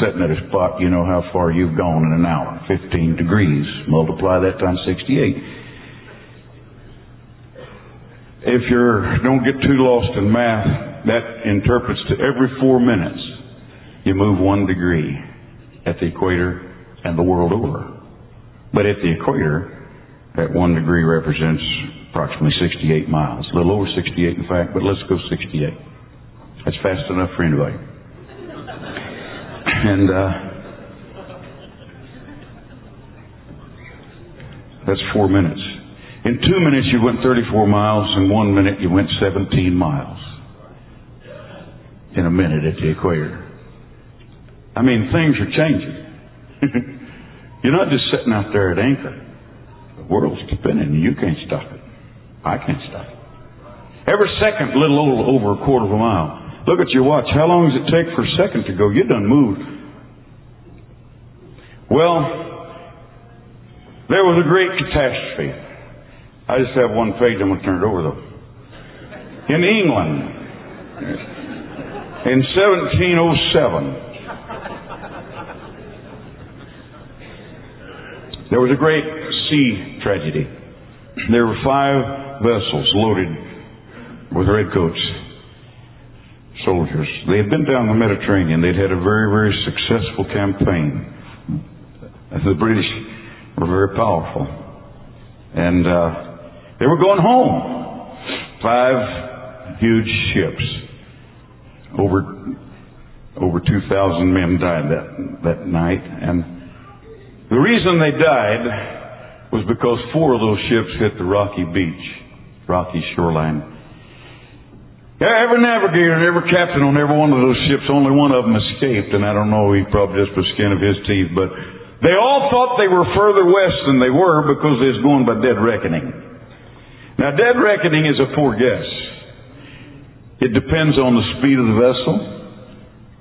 sitting at a spot, you know how far you've gone in an hour. 15 degrees. Multiply that times 68 if you don't get too lost in math, that interprets to every four minutes you move one degree at the equator and the world over. But at the equator, that one degree represents approximately 68 miles. A little over 68 in fact, but let's go 68. That's fast enough for anybody. And uh, that's four minutes. In two minutes you went 34 miles, in one minute you went 17 miles. in a minute at the equator. I mean, things are changing. [LAUGHS] You're not just sitting out there at anchor. The world's spinning. And you can't stop it. I can't stop it. Every second, a little over a quarter of a mile. Look at your watch. How long does it take for a second to go? You done moved. Well, there was a great catastrophe. I just have one page. I'm going to turn it over though. In England, in 1707, There was a great sea tragedy. There were five vessels loaded with redcoats soldiers. They had been down the Mediterranean. They'd had a very, very successful campaign. The British were very powerful. And uh, they were going home. Five huge ships. Over over 2,000 men died that, that night. And the reason they died was because four of those ships hit the rocky beach, rocky shoreline. Every navigator every captain on every one of those ships, only one of them escaped, and I don't know, he probably just put skin of his teeth, but they all thought they were further west than they were because they was going by dead reckoning. Now, dead reckoning is a poor guess. It depends on the speed of the vessel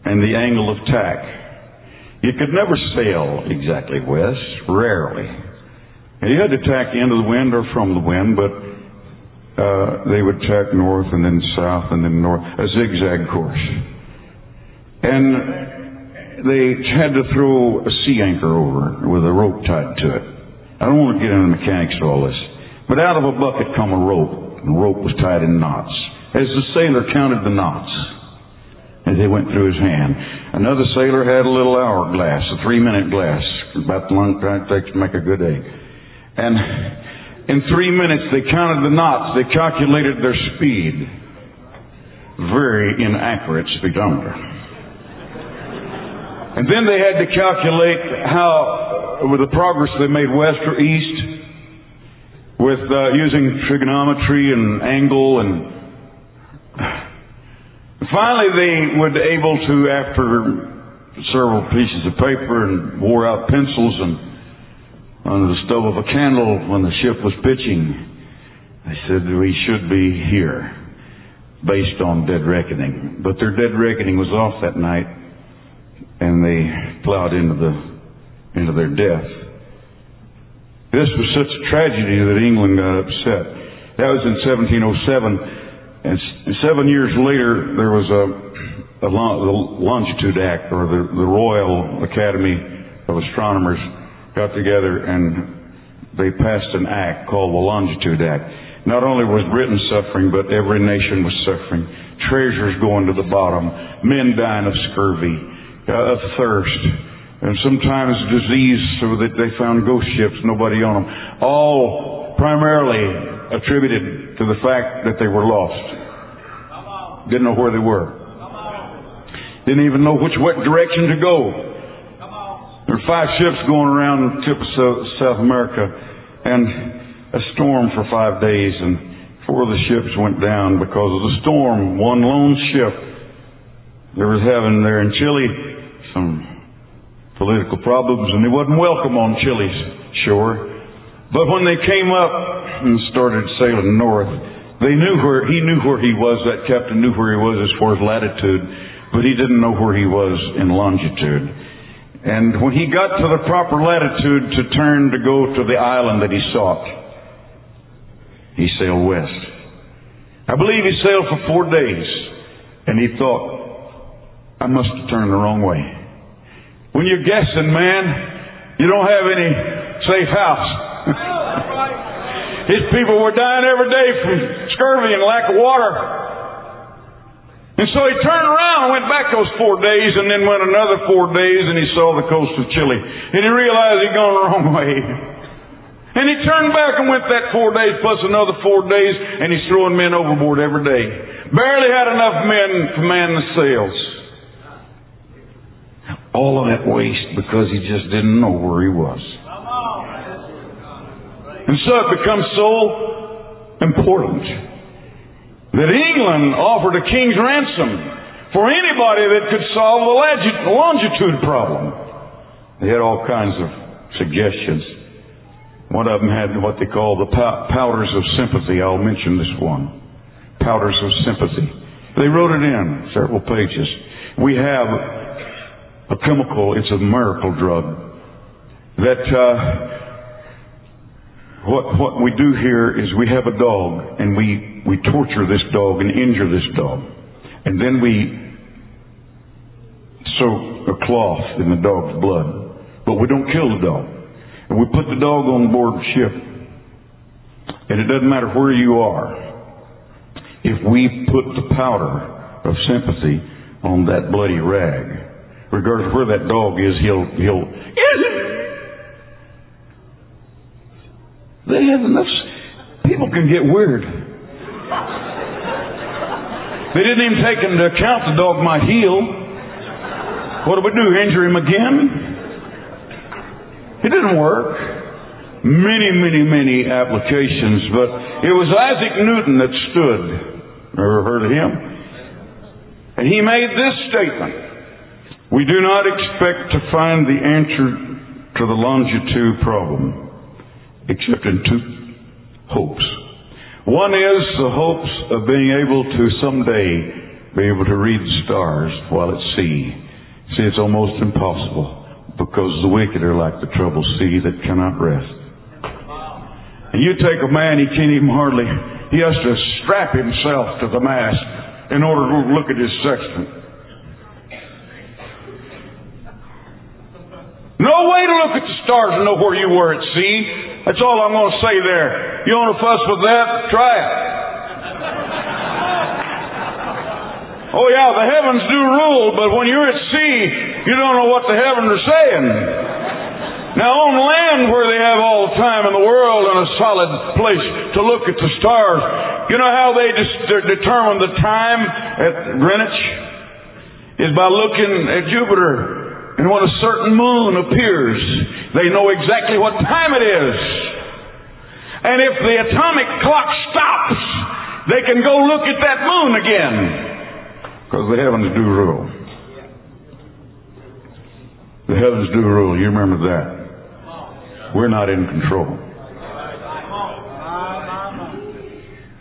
and the angle of tack. You could never sail exactly west, rarely. You had to tack into the wind or from the wind, but uh, they would tack north and then south and then north, a zigzag course. And they had to throw a sea anchor over with a rope tied to it. I don't want to get into the mechanics of all this, but out of a bucket come a rope, and the rope was tied in knots. As the sailor counted the knots, as they went through his hand. Another sailor had a little hourglass, a three minute glass, about the long time it takes to make a good egg. And in three minutes they counted the knots, they calculated their speed. Very inaccurate speedometer. And then they had to calculate how, with the progress they made west or east, with uh, using trigonometry and angle and Finally, they were able to, after several pieces of paper and wore out pencils and under the stove of a candle when the ship was pitching, they said we should be here based on dead reckoning. But their dead reckoning was off that night and they plowed into the into their death. This was such a tragedy that England got upset. That was in 1707. And seven years later, there was a, a the Longitude Act, or the, the Royal Academy of Astronomers got together and they passed an act called the Longitude Act. Not only was Britain suffering, but every nation was suffering. Treasures going to the bottom, men dying of scurvy, uh, of thirst, and sometimes disease so that they found ghost ships, nobody on them. All primarily attributed to the fact that they were lost. Didn't know where they were. Didn't even know which what direction to go. There were five ships going around the tip of South America and a storm for five days and four of the ships went down because of the storm. One lone ship there was having there in Chile some political problems and he wasn't welcome on Chile's shore. But when they came up and started sailing north, they knew where, he knew where he was, that captain knew where he was as far as latitude, but he didn't know where he was in longitude. And when he got to the proper latitude to turn to go to the island that he sought, he sailed west. I believe he sailed for four days, and he thought, I must have turned the wrong way. When you're guessing, man, you don't have any safe house. [LAUGHS] His people were dying every day from scurvy and lack of water. And so he turned around and went back those four days and then went another four days and he saw the coast of Chile. And he realized he'd gone the [LAUGHS] wrong way. And he turned back and went that four days plus another four days and he's throwing men overboard every day. Barely had enough men to man the sails. All of that waste because he just didn't know where he was. And so it becomes so important that England offered a king's ransom for anybody that could solve the longitude problem. They had all kinds of suggestions. One of them had what they call the powders of sympathy. I'll mention this one. Powders of sympathy. They wrote it in several pages. We have a chemical, it's a miracle drug that uh, what, what we do here is we have a dog and we, we torture this dog and injure this dog. And then we soak a cloth in the dog's blood. But we don't kill the dog. And we put the dog on board ship. And it doesn't matter where you are. If we put the powder of sympathy on that bloody rag, regardless of where that dog is, he'll, he'll, They have enough. People can get weird. They didn't even take into account the dog might heal. What do we do? Injure him again? It didn't work. Many, many, many applications, but it was Isaac Newton that stood. Ever heard of him? And he made this statement. We do not expect to find the answer to the longitude problem except in two hopes. One is the hopes of being able to someday be able to read the stars while at sea. See, it's almost impossible because the wicked are like the troubled sea that cannot rest. And you take a man, he can't even hardly, he has to strap himself to the mast in order to look at his sextant. No way to look at the stars and know where you were at sea. That's all I'm going to say there. You want to fuss with that? Try it. Oh yeah, the heavens do rule, but when you're at sea, you don't know what the heavens are saying. Now on land where they have all the time in the world and a solid place to look at the stars, you know how they determine the time at Greenwich? Is by looking at Jupiter and when a certain moon appears, they know exactly what time it is. And if the atomic clock stops, they can go look at that moon again. Because the heavens do rule. The heavens do rule. You remember that. We're not in control.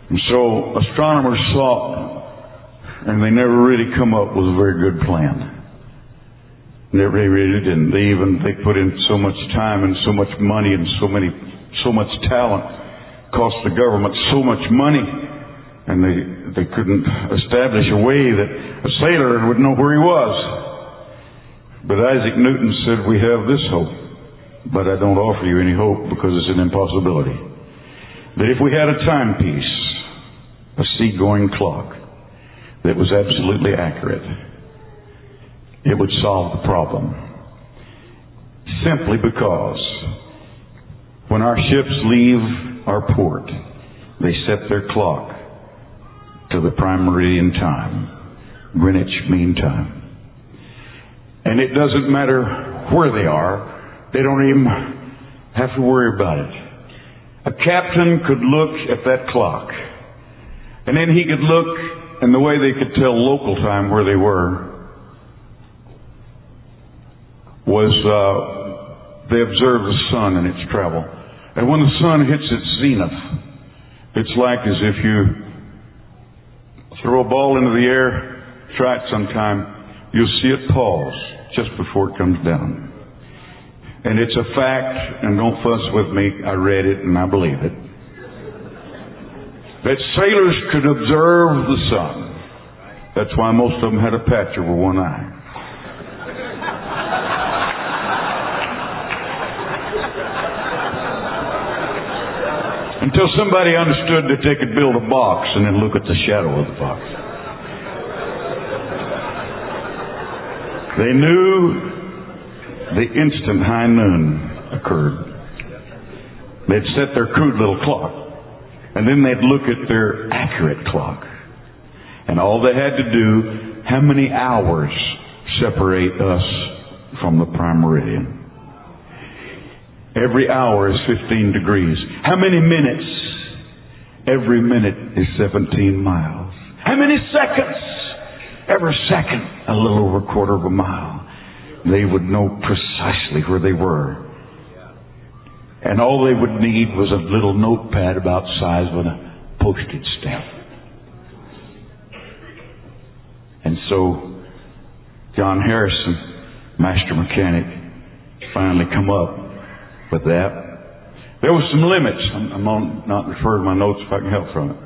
And so astronomers thought, and they never really come up with a very good plan. Really didn't. They even they put in so much time and so much money and so many so much talent, cost the government so much money, and they they couldn't establish a way that a sailor would know where he was. But Isaac Newton said, "We have this hope, but I don't offer you any hope because it's an impossibility. That if we had a timepiece, a sea-going clock that was absolutely accurate." It would solve the problem. Simply because when our ships leave our port, they set their clock to the prime meridian time, Greenwich Mean Time. And it doesn't matter where they are, they don't even have to worry about it. A captain could look at that clock, and then he could look, and the way they could tell local time where they were was uh, they observed the sun and its travel. And when the sun hits its zenith, it's like as if you throw a ball into the air, try it sometime, you'll see it pause just before it comes down. And it's a fact, and don't fuss with me, I read it and I believe it, that sailors could observe the sun. That's why most of them had a patch over one eye. Until somebody understood that they could build a box and then look at the shadow of the box. They knew the instant high noon occurred. They'd set their crude little clock, and then they'd look at their accurate clock. And all they had to do, how many hours separate us from the prime meridian? Every hour is 15 degrees. How many minutes? Every minute is 17 miles. How many seconds? every second a little over a quarter of a mile. They would know precisely where they were. And all they would need was a little notepad about the size of a postage stamp. And so, John Harrison, master mechanic, finally come up with that. There was some limits. I'm, I'm on, not referring to my notes if I can help from it.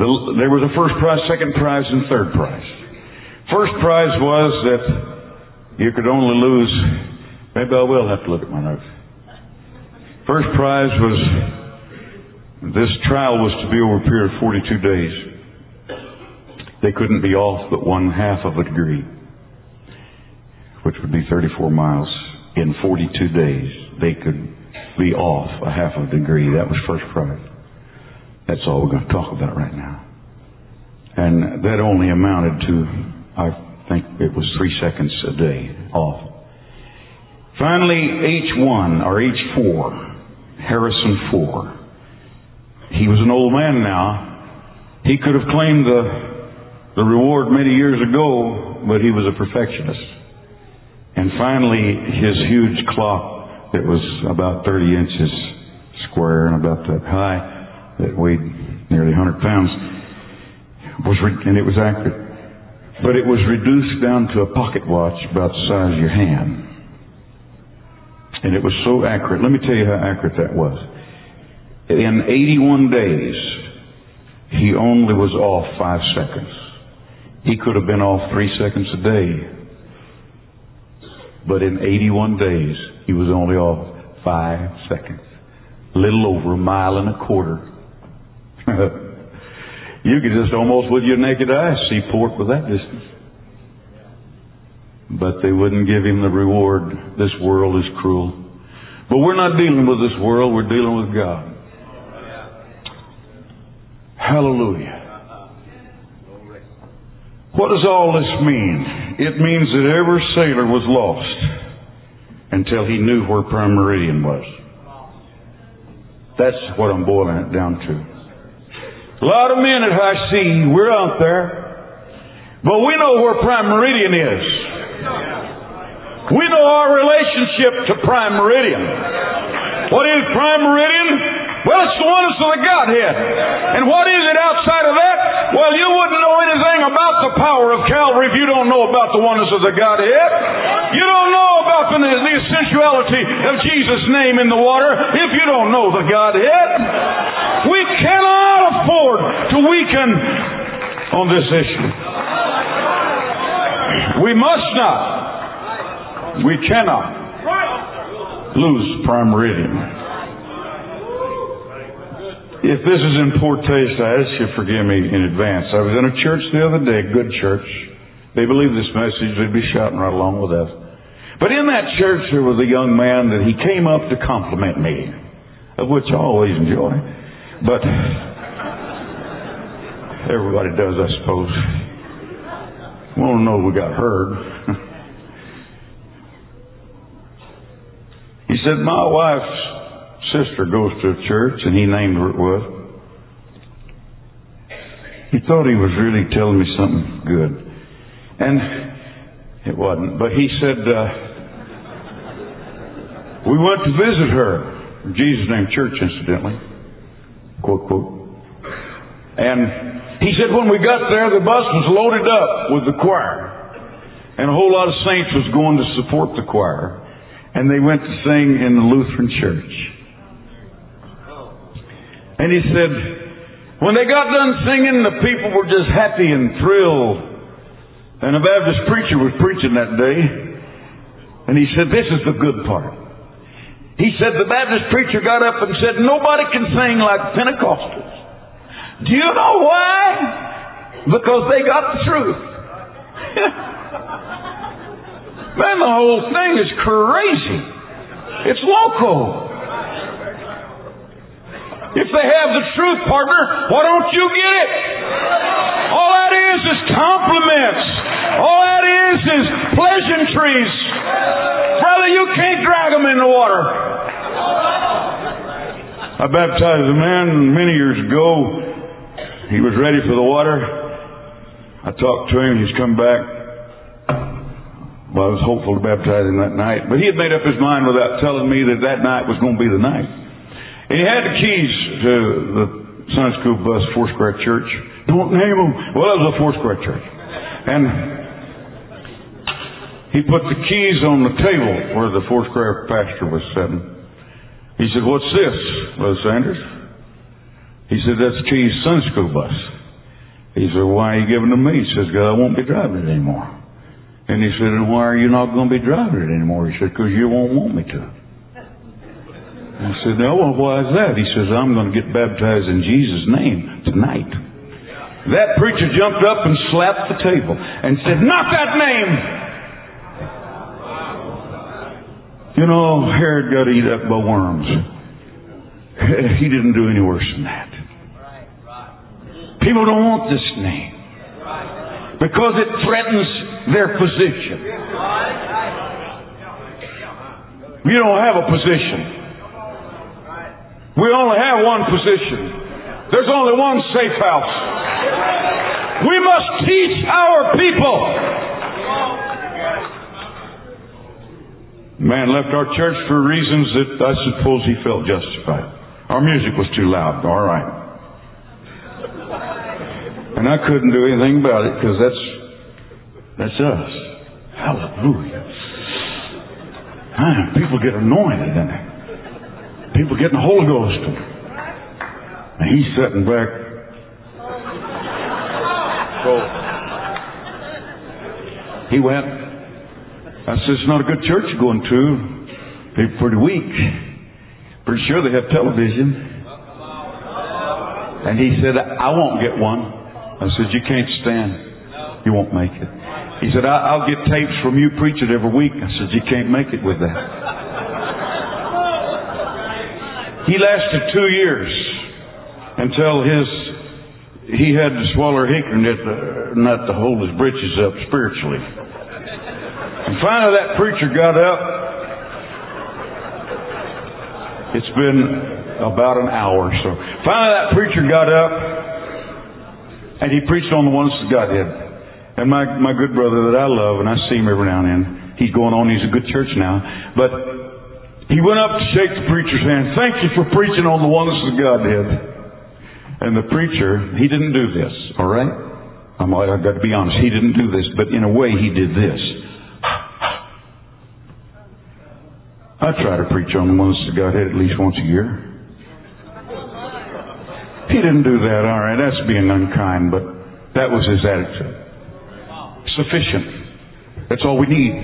The, there was a first prize, second prize, and third prize. First prize was that you could only lose, maybe I will have to look at my notes. First prize was this trial was to be over a period of 42 days. They couldn't be off but one half of a degree, which would be 34 miles. In 42 days, they could be off a half a degree. That was first prize. That's all we're going to talk about right now. And that only amounted to, I think it was three seconds a day off. Finally, H1 or H4, Harrison 4. He was an old man now. He could have claimed the, the reward many years ago, but he was a perfectionist. And finally, his huge clock that was about 30 inches square and about that high that weighed nearly 100 pounds, was re- and it was accurate. But it was reduced down to a pocket watch about the size of your hand. And it was so accurate. Let me tell you how accurate that was. In 81 days, he only was off five seconds. He could have been off three seconds a day. But in 81 days, he was only off five seconds. A little over a mile and a quarter [LAUGHS] you could just almost with your naked eye see port with that distance. But they wouldn't give him the reward. This world is cruel. But we're not dealing with this world, we're dealing with God. Hallelujah. What does all this mean? It means that every sailor was lost until he knew where Prime Meridian was. That's what I'm boiling it down to. A lot of men at high sea, we're out there. But we know where Prime Meridian is. We know our relationship to Prime Meridian. What is Prime Meridian? Well, it's the oneness of the Godhead. And what is it outside of that? Well, you wouldn't know about the power of Calvary if you don't know about the oneness of the Godhead. You don't know about the, the essentiality of Jesus' name in the water if you don't know the Godhead. We cannot afford to weaken on this issue. We must not. We cannot lose prime meridian. If this is in poor taste, I ask you to forgive me in advance. I was in a church the other day, a good church. They believed this message, they'd be shouting right along with us. But in that church, there was a young man that he came up to compliment me, of which I always enjoy. But everybody does, I suppose. Want to know if we got heard. [LAUGHS] he said, My wife's sister goes to a church, and he named where it was. He thought he was really telling me something good. And it wasn't. But he said, uh, We went to visit her. Jesus' name church, incidentally quote, quote. And he said when we got there, the bus was loaded up with the choir. And a whole lot of saints was going to support the choir. And they went to sing in the Lutheran church. And he said, when they got done singing, the people were just happy and thrilled. And a Baptist preacher was preaching that day. And he said, this is the good part. He said the Baptist preacher got up and said, Nobody can sing like Pentecostals. Do you know why? Because they got the truth. [LAUGHS] Man, the whole thing is crazy. It's local. If they have the truth, partner, why don't you get it? All that is is compliments. All that is is pleasantries. Brother, you can't drag them in the water. I baptized a man many years ago. He was ready for the water. I talked to him. He's come back. Well, I was hopeful to baptize him that night. But he had made up his mind without telling me that that night was going to be the night. And he had the keys to the Sunday school bus, Foursquare Church. Don't name them. Well, it was a Foursquare Church. And he put the keys on the table where the Foursquare pastor was sitting. He said, What's this, Brother Sanders? He said, That's the keys Sunday school bus. He said, Why are you giving them to me? He says, God, I won't be driving it anymore. And he said, And why are you not going to be driving it anymore? He said, Because you won't want me to. I said, No, well, why is that? He says, I'm going to get baptized in Jesus' name tonight. That preacher jumped up and slapped the table and said, Not that name! You know, Herod got eat up by worms. He didn't do any worse than that. People don't want this name because it threatens their position. You don't have a position. We only have one position. There's only one safe house. We must teach our people. Man left our church for reasons that I suppose he felt justified. Our music was too loud. All right. And I couldn't do anything about it because that's that's us. Hallelujah. Man, people get anointed and people getting the Holy Ghost. And he's sitting back. So he went. I said, it's not a good church you're going to. They're pretty weak. Pretty sure they have television. And he said, I won't get one. I said, You can't stand. You won't make it. He said, I'll get tapes from you preach it every week. I said, You can't make it with that. He lasted two years until his he had to swallow hickory uh, nut to, hold his britches up spiritually. And finally, that preacher got up. It's been about an hour, or so finally that preacher got up and he preached on the oneness of Godhead. And my, my good brother that I love, and I see him every now and then, he's going on, he's a good church now. But he went up to shake the preacher's hand. Thank you for preaching on the oneness of Godhead. And the preacher, he didn't do this, all right? I'm, I've got to be honest. He didn't do this, but in a way he did this. I try to preach on the oneness of Godhead at least once a year. He didn't do that, all right. That's being unkind, but that was his attitude. Sufficient. That's all we need.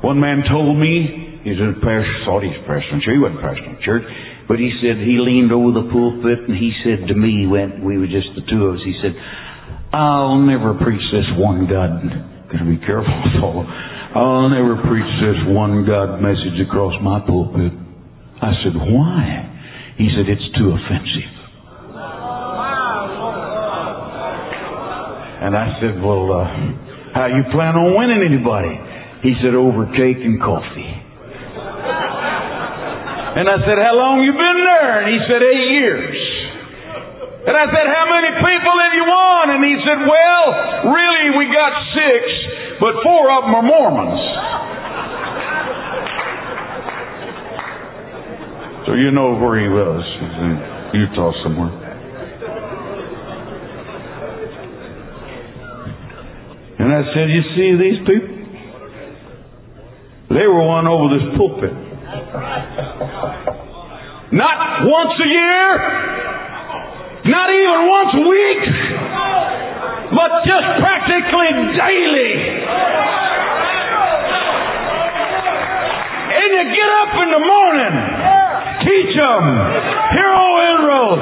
One man told me, he's a pastor, thought he's pastoring church. He wasn't pastoring church. But he said he leaned over the pulpit and he said to me when we were just the two of us, he said, I'll never preach this one God. [LAUGHS] Gotta be careful, [LAUGHS] fellow. I'll never preach this one God message across my pulpit. I said, why? He said, It's too offensive. And I said, Well, uh, how you plan on winning anybody? He said, Over cake and coffee. And I said, How long you been there? And he said, Eight years. And I said, How many people have you won? And he said, Well, really, we got six, but four of them are Mormons. So you know where he was. He's in Utah somewhere. And I said, You see these people? They were won over this pulpit. Not once a year, not even once a week, but just practically daily. And you get up in the morning teach them. Hero Inroad.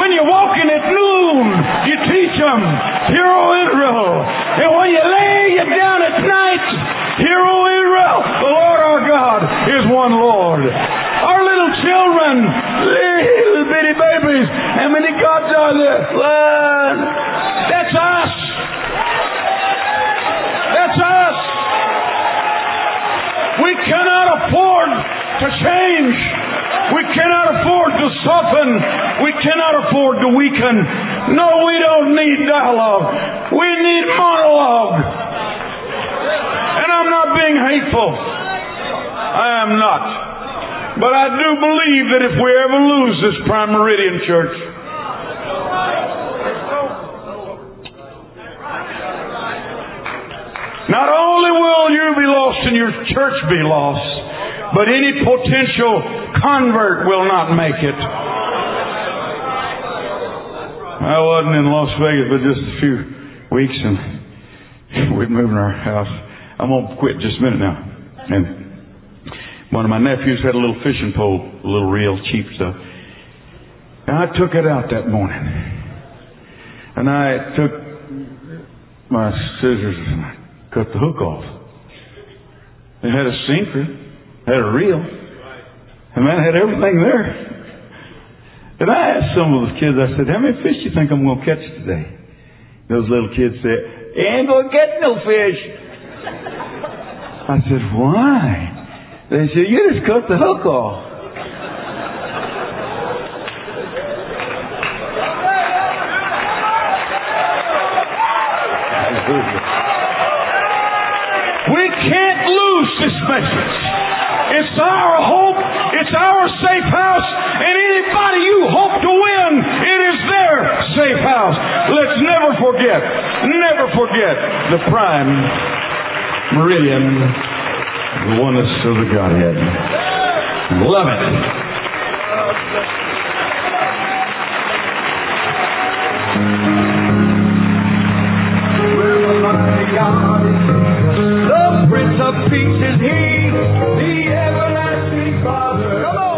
When you're walking at noon, you teach them. Hero Inroad. And when you lay you down at night, Hero Inroad. The Lord one Lord. Our little children, little bitty babies, how many gods are there? One. That's us. That's us. We cannot afford to change. We cannot afford to soften. We cannot afford to weaken. No, we don't need dialogue. We need monologue. And I'm not being hateful. I am not. But I do believe that if we ever lose this Prime Meridian Church, not only will you be lost and your church be lost, but any potential convert will not make it. I wasn't in Las Vegas but just a few weeks and we'd moved in our house. I'm gonna quit just a minute now. And one of my nephews had a little fishing pole, a little real cheap stuff. And I took it out that morning. And I took my scissors and I cut the hook off. It had a sinker, had a reel, and man, had everything there. And I asked some of the kids, I said, how many fish do you think I'm going to catch today? Those little kids said, you ain't going to get no fish. I said, why? They said, you just cut the hook off. We can't lose this message. It's our hope. It's our safe house. And anybody you hope to win, it is their safe house. Let's never forget, never forget the prime meridian, the oneness of the Godhead. Love it. The Prince of Peace is He, the everlasting Father.